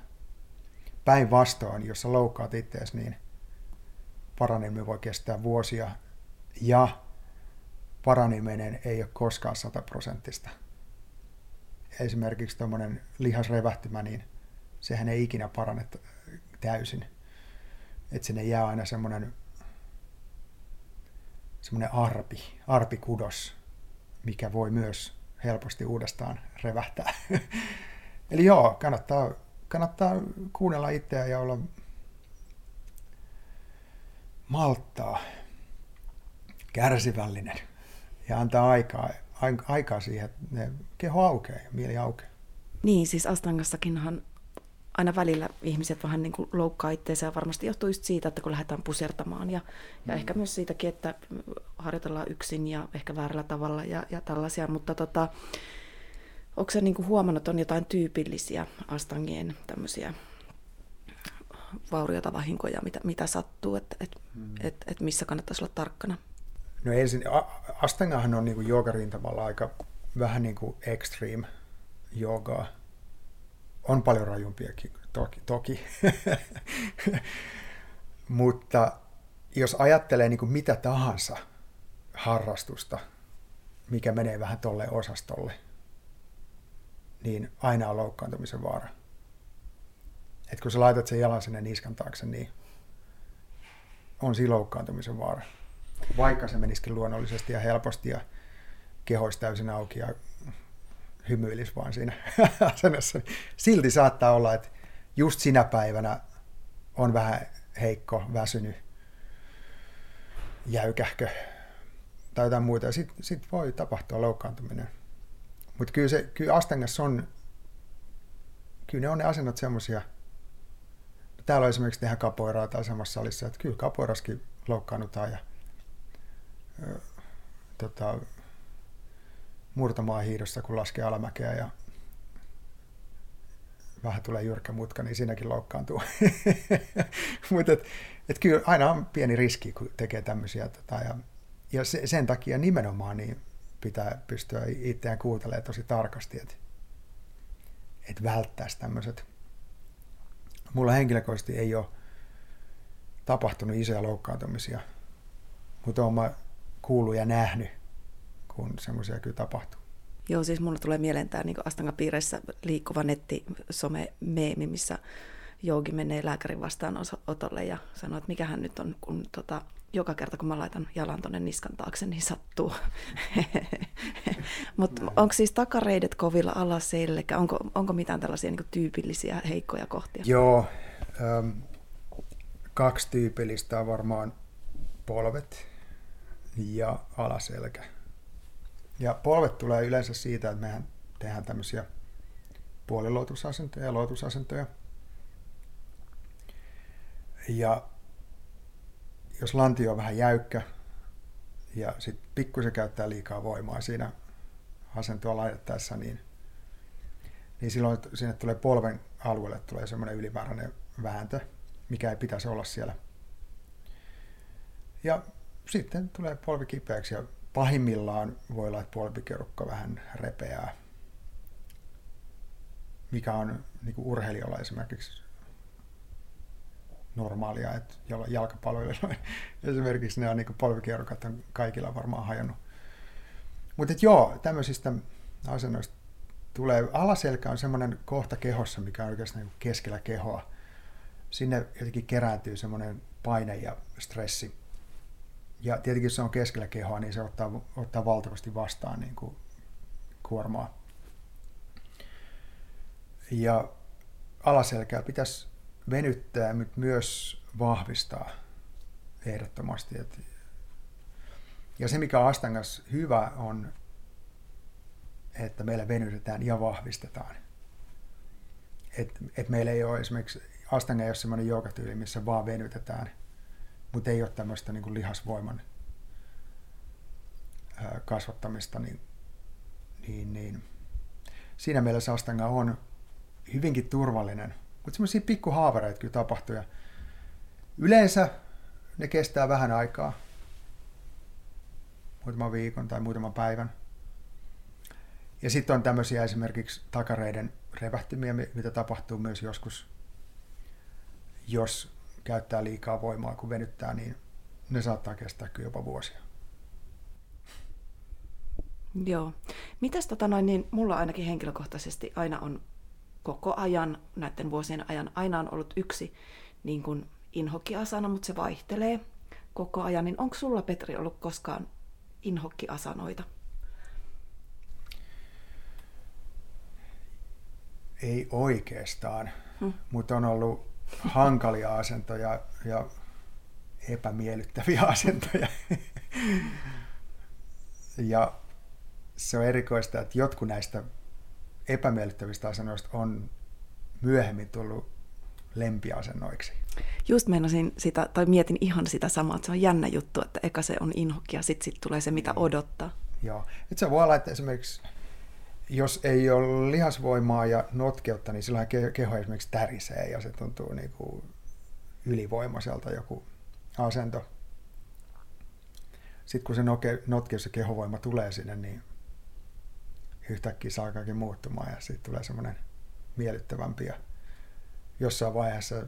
Päinvastoin, jos sä loukkaat itseäsi, niin paraneminen voi kestää vuosia ja paraneminen ei ole koskaan sataprosenttista. Esimerkiksi tuommoinen lihasrevähtymä, niin sehän ei ikinä parane täysin. Että sinne jää aina semmoinen semmoinen arpi, arpikudos, mikä voi myös helposti uudestaan revähtää. [laughs] Eli joo, kannattaa, kannattaa kuunnella itseä ja olla malttaa, kärsivällinen ja antaa aikaa, aikaa siihen, että ne keho aukeaa ja mieli aukeaa. Niin, siis Astangassakinhan aina välillä ihmiset vähän niin kuin loukkaa itseensä ja varmasti johtuu just siitä, että kun lähdetään pusertamaan ja, ja mm. ehkä myös siitäkin, että harjoitellaan yksin ja ehkä väärällä tavalla ja, ja tällaisia, mutta tota, Onko se niin huomannut, että on jotain tyypillisiä astangien tämmöisiä vaurioita, vahinkoja, mitä, mitä sattuu, että et, hmm. et, et missä kannattaisi olla tarkkana? No ensin, astangahan on niin joogarintamalla aika vähän niin kuin extreme joogaa. On paljon rajumpiakin, toki. toki. [laughs] Mutta jos ajattelee niin kuin mitä tahansa harrastusta, mikä menee vähän tolle osastolle, niin aina on loukkaantumisen vaara. Et kun sä laitat sen jalan sinne niskan taakse, niin on siinä loukkaantumisen vaara. Vaikka se menisikin luonnollisesti ja helposti ja kehoisi täysin auki ja hymyilisi vaan siinä [laughs] asennossa. Niin silti saattaa olla, että just sinä päivänä on vähän heikko, väsynyt, jäykähkö tai jotain muuta. Sitten sit voi tapahtua loukkaantuminen. Mutta kyllä, se, kyllä Astangassa on, kyllä ne on ne asennot semmoisia, täällä on esimerkiksi tehdä kapoiraa tai samassa salissa, että kyllä kapoiraskin loukkaannutaan ja ö, tota, murtamaa hiidossa, kun laskee alamäkeä ja vähän tulee jyrkkä mutka, niin siinäkin loukkaantuu. [laughs] Mutta et, et kyllä aina on pieni riski, kun tekee tämmöisiä. Tota, ja ja se, sen takia nimenomaan niin pitää pystyä itseään kuuntelemaan tosi tarkasti, että, että välttäisi tämmöiset. Mulla henkilökohtaisesti ei ole tapahtunut isoja loukkaantumisia, mutta olen kuullut ja nähnyt, kun semmoisia kyllä tapahtuu. Joo, siis mulle tulee mieleen tämä niin Astanga-piireissä liikkuva netti some meemi, missä Jougi menee lääkärin vastaanotolle ja sanoo, että mikähän nyt on, kun tota, joka kerta kun mä laitan jalan tuonne niskan taakse, niin sattuu. Mutta onko siis takareidet kovilla alas selkä? Onko, onko mitään tällaisia niin tyypillisiä heikkoja kohtia? Joo, ähm, kaksi tyypillistä on varmaan polvet ja alaselkä. Ja polvet tulee yleensä siitä, että mehän tehdään tämmöisiä puolilotusasentoja ja lotusasentoja. Ja jos lantio on vähän jäykkä ja sitten pikkusen käyttää liikaa voimaa siinä asentoa laitettaessa, niin, niin silloin sinne tulee polven alueelle tulee semmoinen ylimääräinen vääntö, mikä ei pitäisi olla siellä. Ja sitten tulee polvi kipeäksi ja pahimmillaan voi olla, että polvikerukka vähän repeää, mikä on niin kuin urheilijoilla esimerkiksi normaalia, että jalkapalloilla [laughs] esimerkiksi ne on niin polvikierrokat on kaikilla varmaan hajonnut. Mutta joo, tämmöisistä asennoista tulee, alaselkä on semmoinen kohta kehossa, mikä on oikeastaan niin keskellä kehoa. Sinne jotenkin kerääntyy semmoinen paine ja stressi. Ja tietenkin jos se on keskellä kehoa, niin se ottaa, ottaa valtavasti vastaan niin kuin kuormaa. Ja alaselkää pitäisi venyttää, mutta myös vahvistaa ehdottomasti. Ja se, mikä on Astangas hyvä, on, että meillä venytetään ja vahvistetaan. Et, et meillä ei ole esimerkiksi, Astanga ei ole sellainen joukatyyli, missä vaan venytetään, mutta ei ole tämmöistä niin kuin lihasvoiman kasvattamista, niin, niin, niin siinä mielessä Astanga on hyvinkin turvallinen mutta semmoisia pikkuhaavereita kyllä tapahtuu. Ja yleensä ne kestää vähän aikaa. Muutaman viikon tai muutaman päivän. Ja sitten on tämmöisiä esimerkiksi takareiden revähtymiä, mitä tapahtuu myös joskus, jos käyttää liikaa voimaa, kun venyttää, niin ne saattaa kestää kyllä jopa vuosia. Joo. Mitäs tota noin, niin mulla ainakin henkilökohtaisesti aina on koko ajan, näiden vuosien ajan, aina on ollut yksi niin kuin inhokkiasana, mutta se vaihtelee koko ajan. Niin onko sulla, Petri, ollut koskaan inhokkiasanoita? Ei oikeastaan, hmm. mutta on ollut hankalia asentoja ja epämiellyttäviä [laughs] asentoja. ja se on erikoista, että jotkut näistä epämiellyttävistä asennoista on myöhemmin tullut lempiasennoiksi. Just meinasin sitä, tai mietin ihan sitä samaa, että se on jännä juttu, että eka se on inhokki ja sitten sit tulee se, mitä niin. odottaa. Joo, että se voi olla, että esimerkiksi jos ei ole lihasvoimaa ja notkeutta, niin silloin keho esimerkiksi tärisee ja se tuntuu niin kuin ylivoimaiselta joku asento. Sitten kun se notkeus ja kehovoima tulee sinne, niin yhtäkkiä se alkaakin muuttumaan ja siitä tulee semmoinen miellyttävämpi ja jossain vaiheessa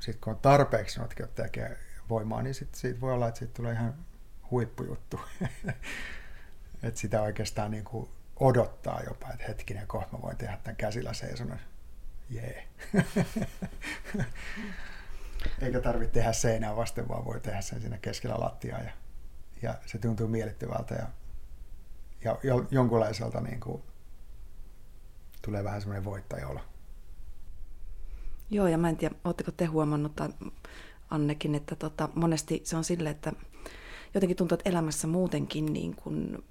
sit kun on tarpeeksi notkeutta ja voimaa, niin sit, siitä voi olla, että siitä tulee ihan huippujuttu. [laughs] että sitä oikeastaan niin kuin odottaa jopa, että hetkinen, kohta mä voin tehdä tämän käsillä seisonnan. Jee. [laughs] Eikä tarvitse tehdä seinää vasten, vaan voi tehdä sen siinä keskellä lattiaa. Ja, ja se tuntuu miellyttävältä ja, ja jonkunlaiselta niin kuin, tulee vähän semmoinen voittajaolo. Joo, ja mä en tiedä, oletteko te huomannut, tai Annekin, että tota, monesti se on sille, että jotenkin tuntuu, että elämässä muutenkin niin kun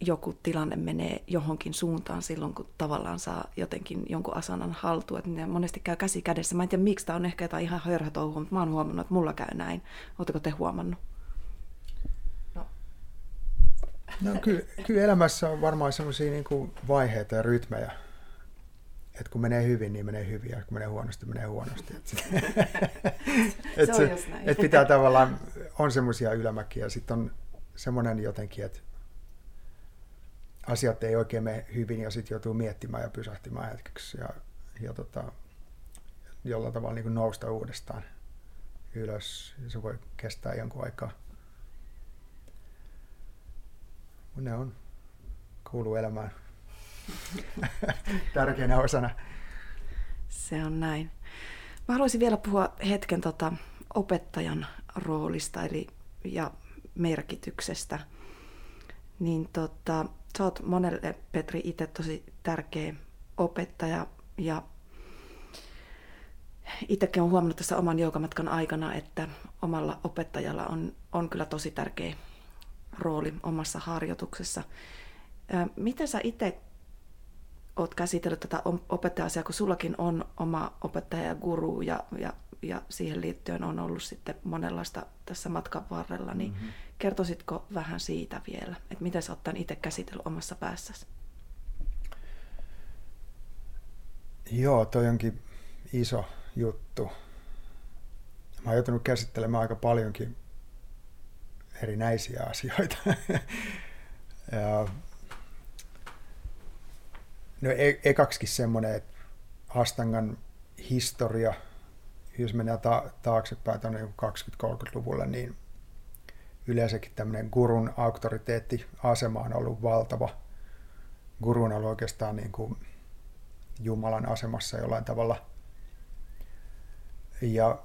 joku tilanne menee johonkin suuntaan silloin, kun tavallaan saa jotenkin jonkun asanan haltuun. Että ne monesti käy käsi kädessä. Mä en tiedä, miksi tämä on ehkä jotain ihan hörhätouhua, mutta mä oon huomannut, että mulla käy näin. Oletteko te huomannut? No, no kyllä, kyllä elämässä on varmaan sellaisia niin vaiheita ja rytmejä, että kun menee hyvin, niin menee hyvin, ja kun menee huonosti, menee huonosti. Et [laughs] se, et se, et pitää tavallaan, on semmoisia ylämäkiä, ja sitten on semmoinen jotenkin, että asiat ei oikein mene hyvin, ja sitten joutuu miettimään ja pysähtymään hetkeksi, ja, ja tota, jollain tavalla niin nousta uudestaan ylös, ja se voi kestää jonkun aikaa. Ne on, kuuluu elämään. [laughs] tärkeänä osana. Se on näin. Mä haluaisin vielä puhua hetken tota opettajan roolista eli, ja merkityksestä. Niin tota, sä oot monelle, Petri, itse tosi tärkeä opettaja ja itsekin olen huomannut tässä oman joukamatkan aikana, että omalla opettajalla on, on kyllä tosi tärkeä rooli omassa harjoituksessa. Miten sä itse olet käsitellyt tätä opettaja-asiaa, kun sullakin on oma opettaja ja guru ja, ja, ja siihen liittyen on ollut sitten monenlaista tässä matkan varrella, niin mm-hmm. Kertoisitko vähän siitä vielä, että miten sä oot tämän itse käsitellyt omassa päässäsi? Joo, toi onkin iso juttu. Mä oon joutunut käsittelemään aika paljonkin erinäisiä asioita. [laughs] ja No e- ekaksikin semmoinen, että Astangan historia, jos mennään ta- taaksepäin tuonne 20-30-luvulle, niin yleensäkin tämmöinen gurun auktoriteettiasema on ollut valtava. Gurun on ollut oikeastaan niin kuin Jumalan asemassa jollain tavalla. Ja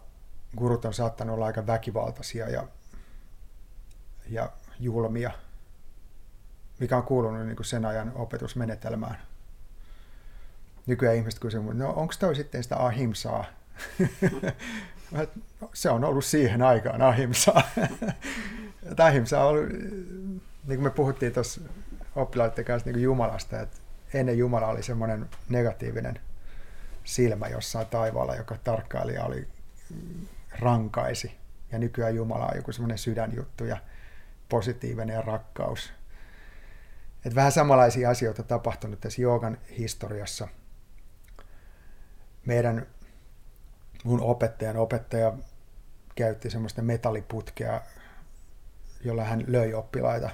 gurut on saattanut olla aika väkivaltaisia ja, ja julmia, mikä on kuulunut niin kuin sen ajan opetusmenetelmään nykyään ihmiset kysyvät, no onko toi sitten sitä ahimsaa? [laughs] no, se on ollut siihen aikaan ahimsaa. [laughs] ahimsa on ollut, niin kuin me puhuttiin tuossa oppilaiden kanssa niin kuin Jumalasta, että ennen Jumala oli semmoinen negatiivinen silmä jossain taivaalla, joka tarkkailija oli rankaisi. Ja nykyään Jumala on joku semmoinen sydänjuttu ja positiivinen ja rakkaus. Et vähän samanlaisia asioita tapahtunut tässä joogan historiassa – meidän mun opettajan opettaja käytti semmoista metalliputkea, jolla hän löi oppilaita,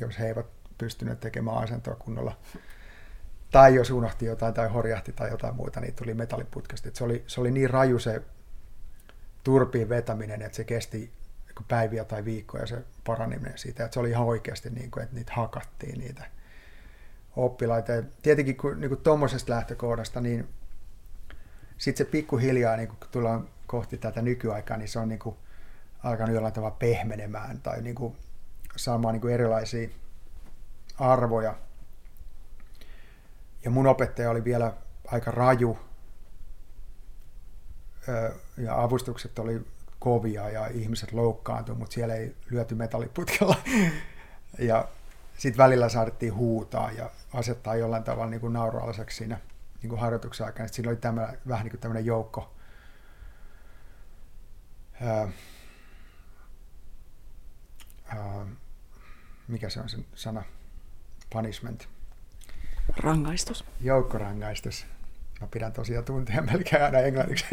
jos he eivät pystyneet tekemään asentoa kunnolla. Tai jos unohti jotain tai horjahti tai jotain muuta, niin tuli metalliputkesta. se, oli, se oli niin raju se turpiin vetäminen, että se kesti päiviä tai viikkoja se paraneminen siitä. Että se oli ihan oikeasti niin kuin, että niitä hakattiin niitä oppilaita. Ja tietenkin kun niin tuommoisesta lähtökohdasta, niin sitten se pikkuhiljaa, niin kun tullaan kohti tätä nykyaikaa, niin se on niin kuin alkanut jollain tavalla pehmenemään tai niin kuin saamaan niin kuin erilaisia arvoja. Ja mun opettaja oli vielä aika raju ja avustukset oli kovia ja ihmiset loukkaantuivat, mutta siellä ei lyöty metalliputkella. [laughs] Ja sitten välillä saadettiin huutaa ja asettaa jollain tavalla niin kuin siinä niin kuin harjoituksen aikana. Sitten siinä oli tämä, vähän niin kuin tämmöinen joukko ää, ää, mikä se on se sana? Punishment. Rangaistus. Joukkorangaistus. Mä pidän tosiaan tuntia melkein aina englanniksi.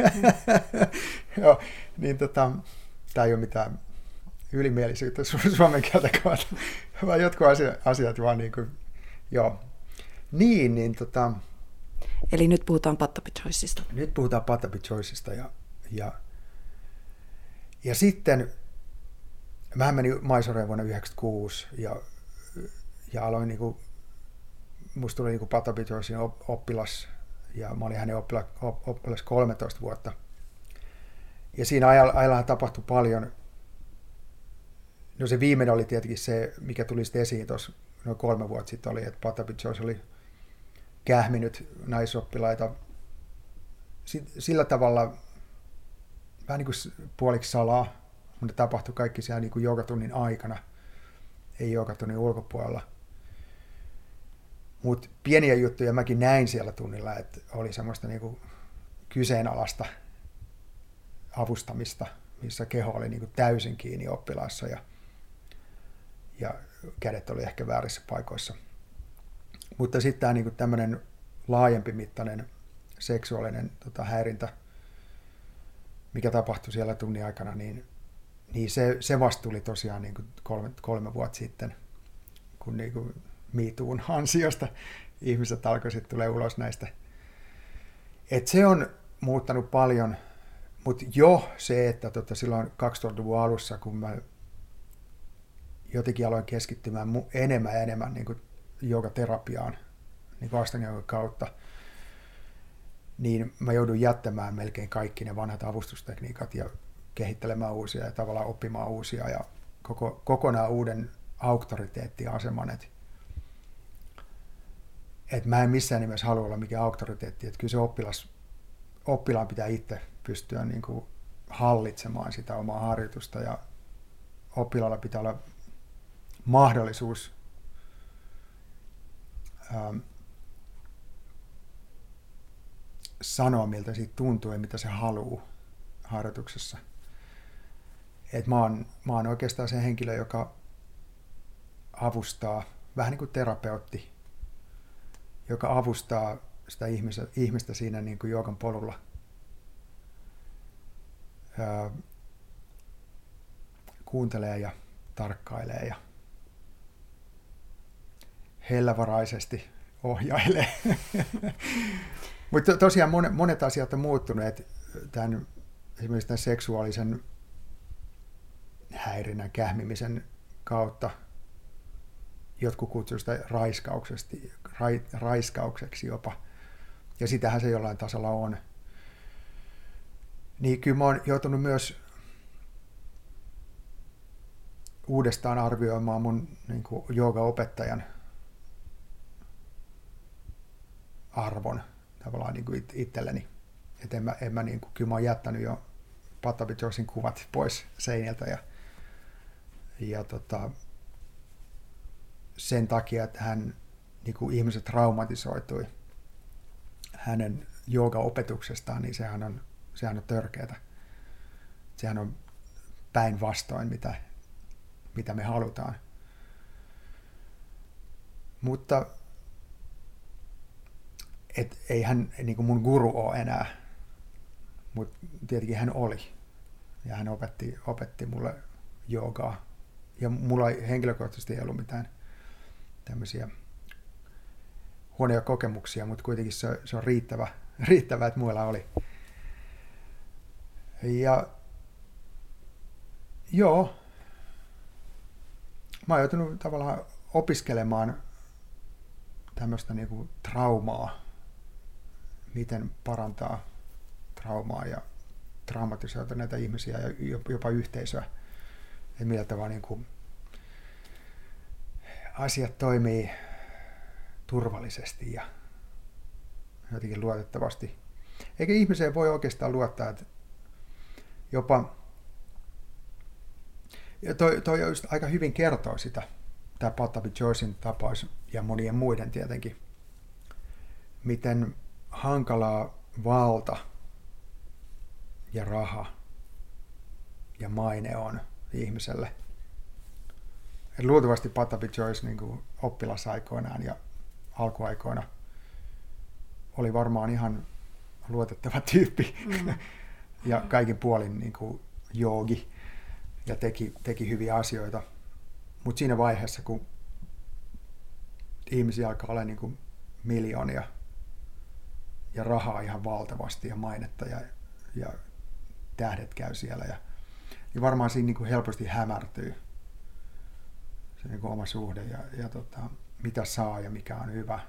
[laughs] Joo, niin tota, tämä ei ole mitään ylimielisyyttä suomen kieltä [laughs] vaan jotkut asiat, asiat vaan niin kuin, joo. Niin, niin tota, Eli nyt puhutaan Pattapi Choiceista. Nyt puhutaan Pattapi Choiceista ja, ja, ja sitten Mä menin Maisoreen vuonna 1996 ja, ja aloin niin kuin, musta tuli niin Patapitoisin oppilas ja mä olin hänen oppila, oppilas 13 vuotta. Ja siinä ajalla, tapahtui paljon. No se viimeinen oli tietenkin se, mikä tuli sitten esiin tuossa noin kolme vuotta sitten oli, että Patapitois oli kähminyt naisoppilaita sillä tavalla vähän niin kuin puoliksi salaa, mutta tapahtui kaikki siellä niin kuin joogatunnin aikana, ei joogatunnin ulkopuolella. Mutta pieniä juttuja mäkin näin siellä tunnilla, että oli semmoista niin kuin kyseenalaista avustamista, missä keho oli niin kuin täysin kiinni oppilaassa ja, ja kädet oli ehkä väärissä paikoissa. Mutta sitten tämä niin tämmöinen laajempi mittainen seksuaalinen tota, häirintä, mikä tapahtui siellä tunnin aikana, niin, niin se, se vasta tuli tosiaan niin kuin kolme, kolme vuotta sitten, kun niin kuin miituun ansiosta ihmiset alkoi sitten tulee ulos näistä. Et se on muuttanut paljon, mutta jo se, että tota silloin 2000-luvun alussa, kun mä jotenkin aloin keskittymään enemmän ja enemmän niin kuin terapiaan niin kuin kautta, niin mä joudun jättämään melkein kaikki ne vanhat avustustekniikat ja kehittelemään uusia ja tavallaan oppimaan uusia ja koko, kokonaan uuden auktoriteettiaseman. Että et mä en missään nimessä halua olla mikään auktoriteetti, että kyllä se oppilas, oppilaan pitää itse pystyä niin kuin hallitsemaan sitä omaa harjoitusta ja oppilaalla pitää olla mahdollisuus ähm, sanoa, miltä siitä tuntuu ja mitä se haluaa harjoituksessa. Et mä, oon, mä oon oikeastaan se henkilö, joka avustaa, vähän niin kuin terapeutti, joka avustaa sitä ihmistä, ihmistä siinä niin kuin joogan polulla. Öö, kuuntelee ja tarkkailee ja hellävaraisesti ohjailee. [laughs] Mutta tosiaan monet asiat on muuttuneet tämän, esimerkiksi tämän seksuaalisen häirinnän, kähmimisen kautta. Jotkut kutsuvat sitä raiskauksesti, ra, raiskaukseksi jopa. Ja sitähän se jollain tasolla on. Niin kyllä mä oon joutunut myös uudestaan arvioimaan mun niin jooga-opettajan arvon – tavallaan niin kuin itselleni. Että en mä, en mä niin kuin, kyllä mä oon jättänyt jo Patabi Josin kuvat pois seinältä ja, ja tota, sen takia, että hän, niin kuin ihmiset traumatisoitui hänen jooga-opetuksestaan, niin sehän on, sehän on törkeätä. Sehän on päinvastoin, mitä, mitä me halutaan. Mutta et ei hän niin kuin mun guru ole enää, mutta tietenkin hän oli. Ja hän opetti, opetti mulle joogaa. Ja mulla henkilökohtaisesti ei ollut mitään tämmöisiä huonoja kokemuksia, mutta kuitenkin se, se on riittävä, [laughs] riittävä, että muilla oli. Ja joo, mä oon joutunut tavallaan opiskelemaan tämmöistä niinku traumaa miten parantaa traumaa ja näitä ihmisiä ja jopa yhteisöä. Ja millä tavalla niin kuin asiat toimii turvallisesti ja jotenkin luotettavasti. Eikä ihmiseen voi oikeastaan luottaa, että jopa ja toi, toi just aika hyvin kertoo sitä, tämä Patabi Joycein tapaus ja monien muiden tietenkin, miten hankalaa valta ja raha ja maine on ihmiselle. Et luultavasti Patabi Joyce niin kuin oppilasaikoinaan ja alkuaikoina oli varmaan ihan luotettava tyyppi mm. [laughs] ja kaikin puolin niin kuin joogi ja teki, teki hyviä asioita. Mutta siinä vaiheessa, kun ihmisiä alkaa olla niin kuin miljoonia ja rahaa ihan valtavasti ja mainetta ja, ja tähdet käy siellä. Ja, niin varmaan siinä niin kuin helposti hämärtyy niin kuin oma suhde ja, ja tota, mitä saa ja mikä on hyvä.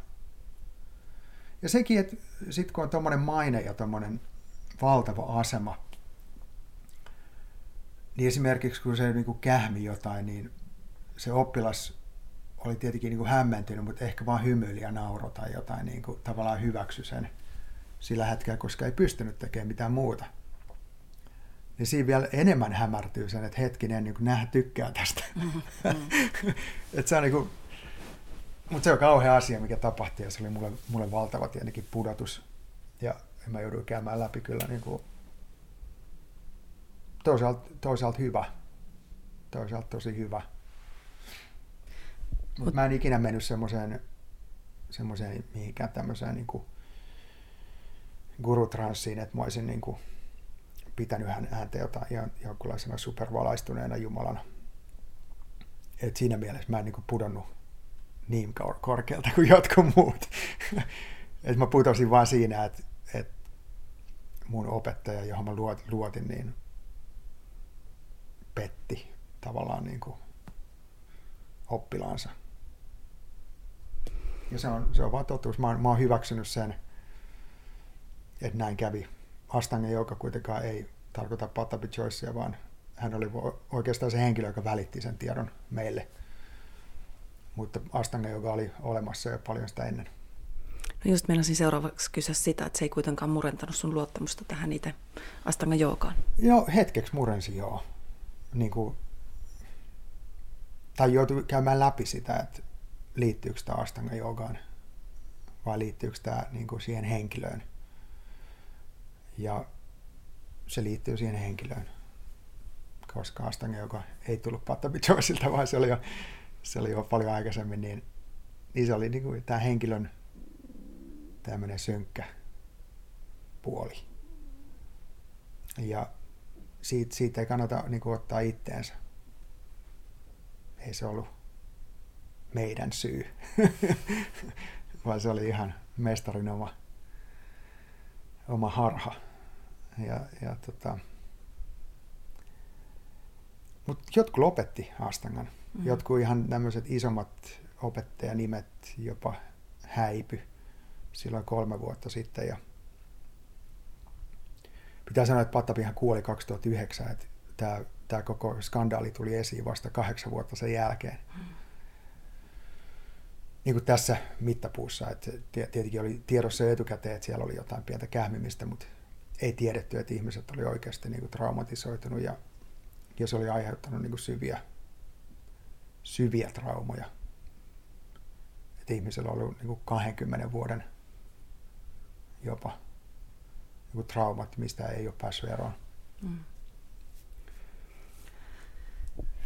Ja sekin, että sitten kun on tuommoinen maine ja tuommoinen valtava asema, niin esimerkiksi kun se niin kuin kähmi jotain, niin se oppilas oli tietenkin niin kuin hämmentynyt, mutta ehkä vaan hymyili ja nauroi tai jotain niin kuin, tavallaan hyväksy sen sillä hetkellä, koska ei pystynyt tekemään mitään muuta. Niin siinä vielä enemmän hämärtyy sen, että hetkinen, niin nämä tykkää tästä. Mm-hmm. [laughs] että se on niin kuin, mutta se on kauhea asia, mikä tapahtui ja se oli mulle, mulle valtava tietenkin pudotus. Ja mä jouduin käymään läpi kyllä niin kuin toisaalta, toisaalta hyvä. Toisaalta tosi hyvä. Mutta mä en ikinä mennyt semmoiseen, semmoiseen mihinkään tämmöiseen niin kuin gurutranssiin, että mä olisin niin kuin pitänyt hän ääntä jotain ihan jonkunlaisena supervalaistuneena Jumalana. Et siinä mielessä mä en niin pudonnut niin korkealta kuin jotkut muut. [laughs] Et mä putosin vaan siinä, että, että mun opettaja, johon mä luotin, niin petti tavallaan niin kuin oppilaansa. Ja se on, se on vaan totuus. Mä oon, mä oon hyväksynyt sen, että näin kävi. Astange, joka kuitenkaan ei tarkoita Patabi Joycea, vaan hän oli oikeastaan se henkilö, joka välitti sen tiedon meille. Mutta Astange, joka oli olemassa jo paljon sitä ennen. No just meinasin seuraavaksi kysyä sitä, että se ei kuitenkaan murentanut sun luottamusta tähän itse Astanga Jookaan. Joo, hetkeksi murensi joo. Niin kuin, tai joutui käymään läpi sitä, että liittyykö tämä Astanga Joogaan vai liittyykö tämä niin kuin siihen henkilöön. Ja se liittyy siihen henkilöön, koska Astanga, joka ei tullut Patabi vaan se oli jo, se oli jo paljon aikaisemmin, niin, niin se oli niin kuin tämä henkilön tämmöinen synkkä puoli. Ja siitä, siitä ei kannata niin kuin, ottaa itteensä. Ei se ollut meidän syy, [laughs] vaan se oli ihan mestarin oma, oma harha. Ja, ja tota, mutta jotkut lopetti Aastangan. Mm. Jotkut ihan tämmöiset isommat opettajanimet jopa häipy silloin kolme vuotta sitten. Ja pitää sanoa, että Patapihan kuoli 2009, että tämä, tämä koko skandaali tuli esiin vasta kahdeksan vuotta sen jälkeen. Mm. Niin kuin tässä mittapuussa, että tietenkin oli tiedossa etukäteen, että siellä oli jotain pientä kähmimistä, mutta ei tiedetty, että ihmiset oli oikeasti niin kuin traumatisoitunut ja, ja se oli aiheuttanut niin kuin syviä, syviä traumoja. Että ihmisellä oli ollut niin kuin 20 vuoden jopa niin kuin traumat, mistä ei ole päässyt eroon. Mm.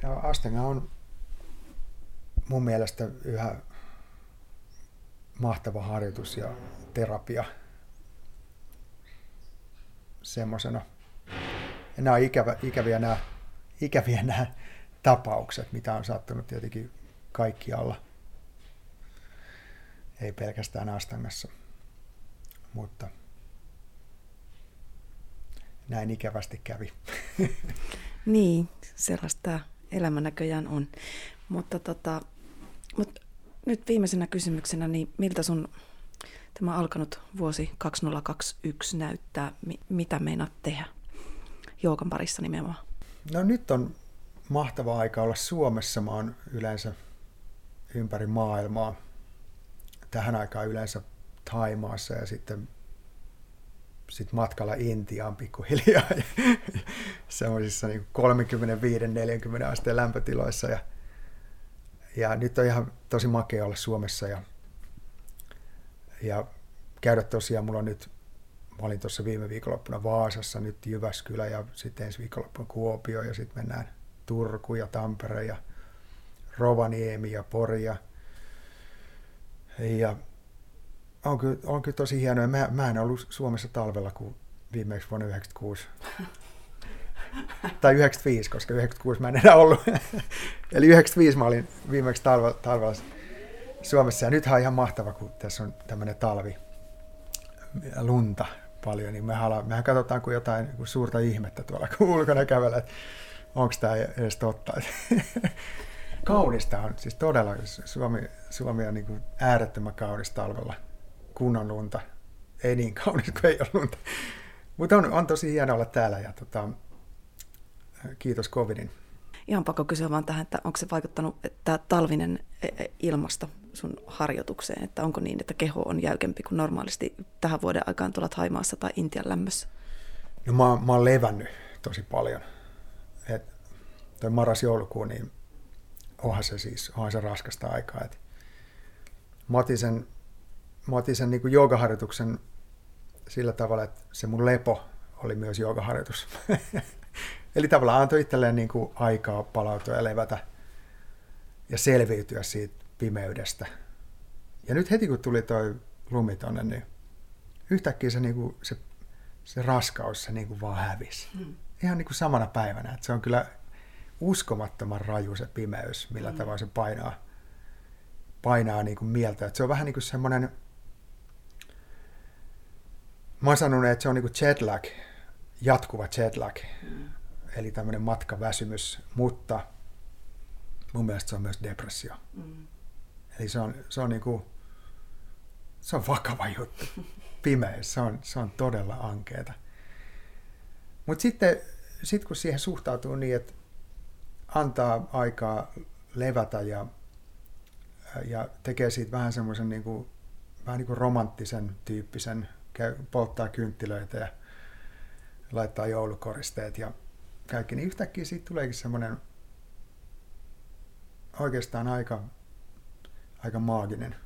Ja Astenga on mun mielestä yhä mahtava harjoitus ja terapia semmoisena. Ja nämä on ikävä, ikäviä, nämä, ikäviä [laughs] nämä tapaukset, mitä on sattunut tietenkin kaikkialla. Ei pelkästään Astangassa, mutta näin ikävästi kävi. [laughs] Niin, sellaista elämä näköjään on. Mutta tota, mutta nyt viimeisenä kysymyksenä, niin miltä sun tämä alkanut vuosi 2021 näyttää? Mitä meinaat tehdä Joukan parissa nimenomaan? No nyt on mahtava aika olla Suomessa. Mä oon yleensä ympäri maailmaa. Tähän aikaan yleensä Taimaassa ja sitten sit matkalla Intiaan pikkuhiljaa [laughs] semmoisissa niin 35-40 asteen lämpötiloissa. Ja, ja nyt on ihan tosi makea olla Suomessa ja ja käydä tosiaan, mulla on nyt, mä olin tuossa viime viikonloppuna Vaasassa, nyt Jyväskylä ja sitten ensi viikonloppuna Kuopio ja sitten mennään Turku ja Tampere ja Rovaniemi ja Pori ja, ja on kyllä, on kyllä tosi hienoa. Mä, mä en ollut Suomessa talvella kuin viimeksi vuonna 96. tai 95, koska 96 mä en enää ollut. [laughs] Eli 95 mä olin viimeksi talvella, talvella Suomessa. Ja nythän on ihan mahtava, kun tässä on tämmöinen talvi lunta paljon, niin mehän, mehän katsotaan kuin jotain kuin suurta ihmettä tuolla, kun ulkona kävellä, että onko tämä edes totta. [laughs] Kaunista on, siis todella, Suomi, Suomi on niin kuin äärettömän kaunis talvella, kunnon lunta. Ei niin kaunis kuin ei ole lunta. Mutta on, on tosi hienoa olla täällä ja tota, kiitos covidin. Ihan pakko kysyä vaan tähän, että onko se vaikuttanut tämä talvinen e, e, ilmasto sun harjoitukseen, että onko niin, että keho on jäykempi kuin normaalisti tähän vuoden aikaan tuolla Haimaassa tai Intian lämmössä? No mä, mä oon levännyt tosi paljon. Et toi marras-joulukuu, niin onhan se siis, onhan se raskasta aikaa. Et mä otin sen, mä otin sen niin joogaharjoituksen sillä tavalla, että se mun lepo oli myös joogaharjoitus. [laughs] Eli tavallaan antoi itselleen niin kuin aikaa palautua ja levätä ja selviytyä siitä pimeydestä. Ja nyt heti kun tuli toi lumi tonne, niin yhtäkkiä se, niin kuin, se, se raskaus se niin kuin vaan hävisi. Hmm. Ihan niin kuin samana päivänä. Että se on kyllä uskomattoman raju se pimeys, millä hmm. tavalla se painaa, painaa niin kuin mieltä. Että se on vähän niin kuin semmoinen, mä oon sanonut, että se on niin kuin jetlag, jatkuva jetlag. Hmm eli tämmöinen matkaväsymys, mutta mun mielestä se on myös depressio. Mm. Eli se on, se on, niinku, se on vakava juttu. Pimeys, se on, se on todella ankeeta. Mutta sitten sit kun siihen suhtautuu niin, että antaa aikaa levätä ja, ja tekee siitä vähän semmoisen niinku, vähän niin kuin romanttisen tyyppisen, polttaa kynttilöitä ja laittaa joulukoristeet ja kaikki, niin yhtäkkiä siitä tuleekin semmoinen oikeastaan aika, aika maaginen.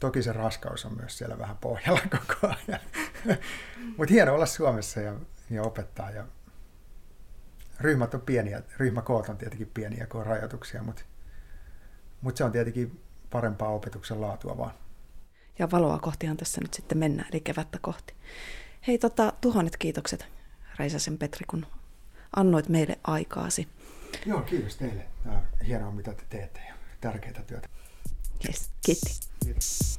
Toki se raskaus on myös siellä vähän pohjalla [laughs] koko ajan. Mutta hieno olla Suomessa ja, ja opettaa. Ja ryhmät on pieniä, ryhmäkoot on tietenkin pieniä, kun on rajoituksia, mutta, mutta se on tietenkin parempaa opetuksen laatua vaan. Ja valoa kohtihan tässä nyt sitten mennään, eli kevättä kohti. Hei, tota, tuhannet kiitokset Räisäsen Petri, kun annoit meille aikaasi. Joo, kiitos teille. Tämä on hienoa, mitä te teette tärkeää työtä. Yes, kiitti. kiitos.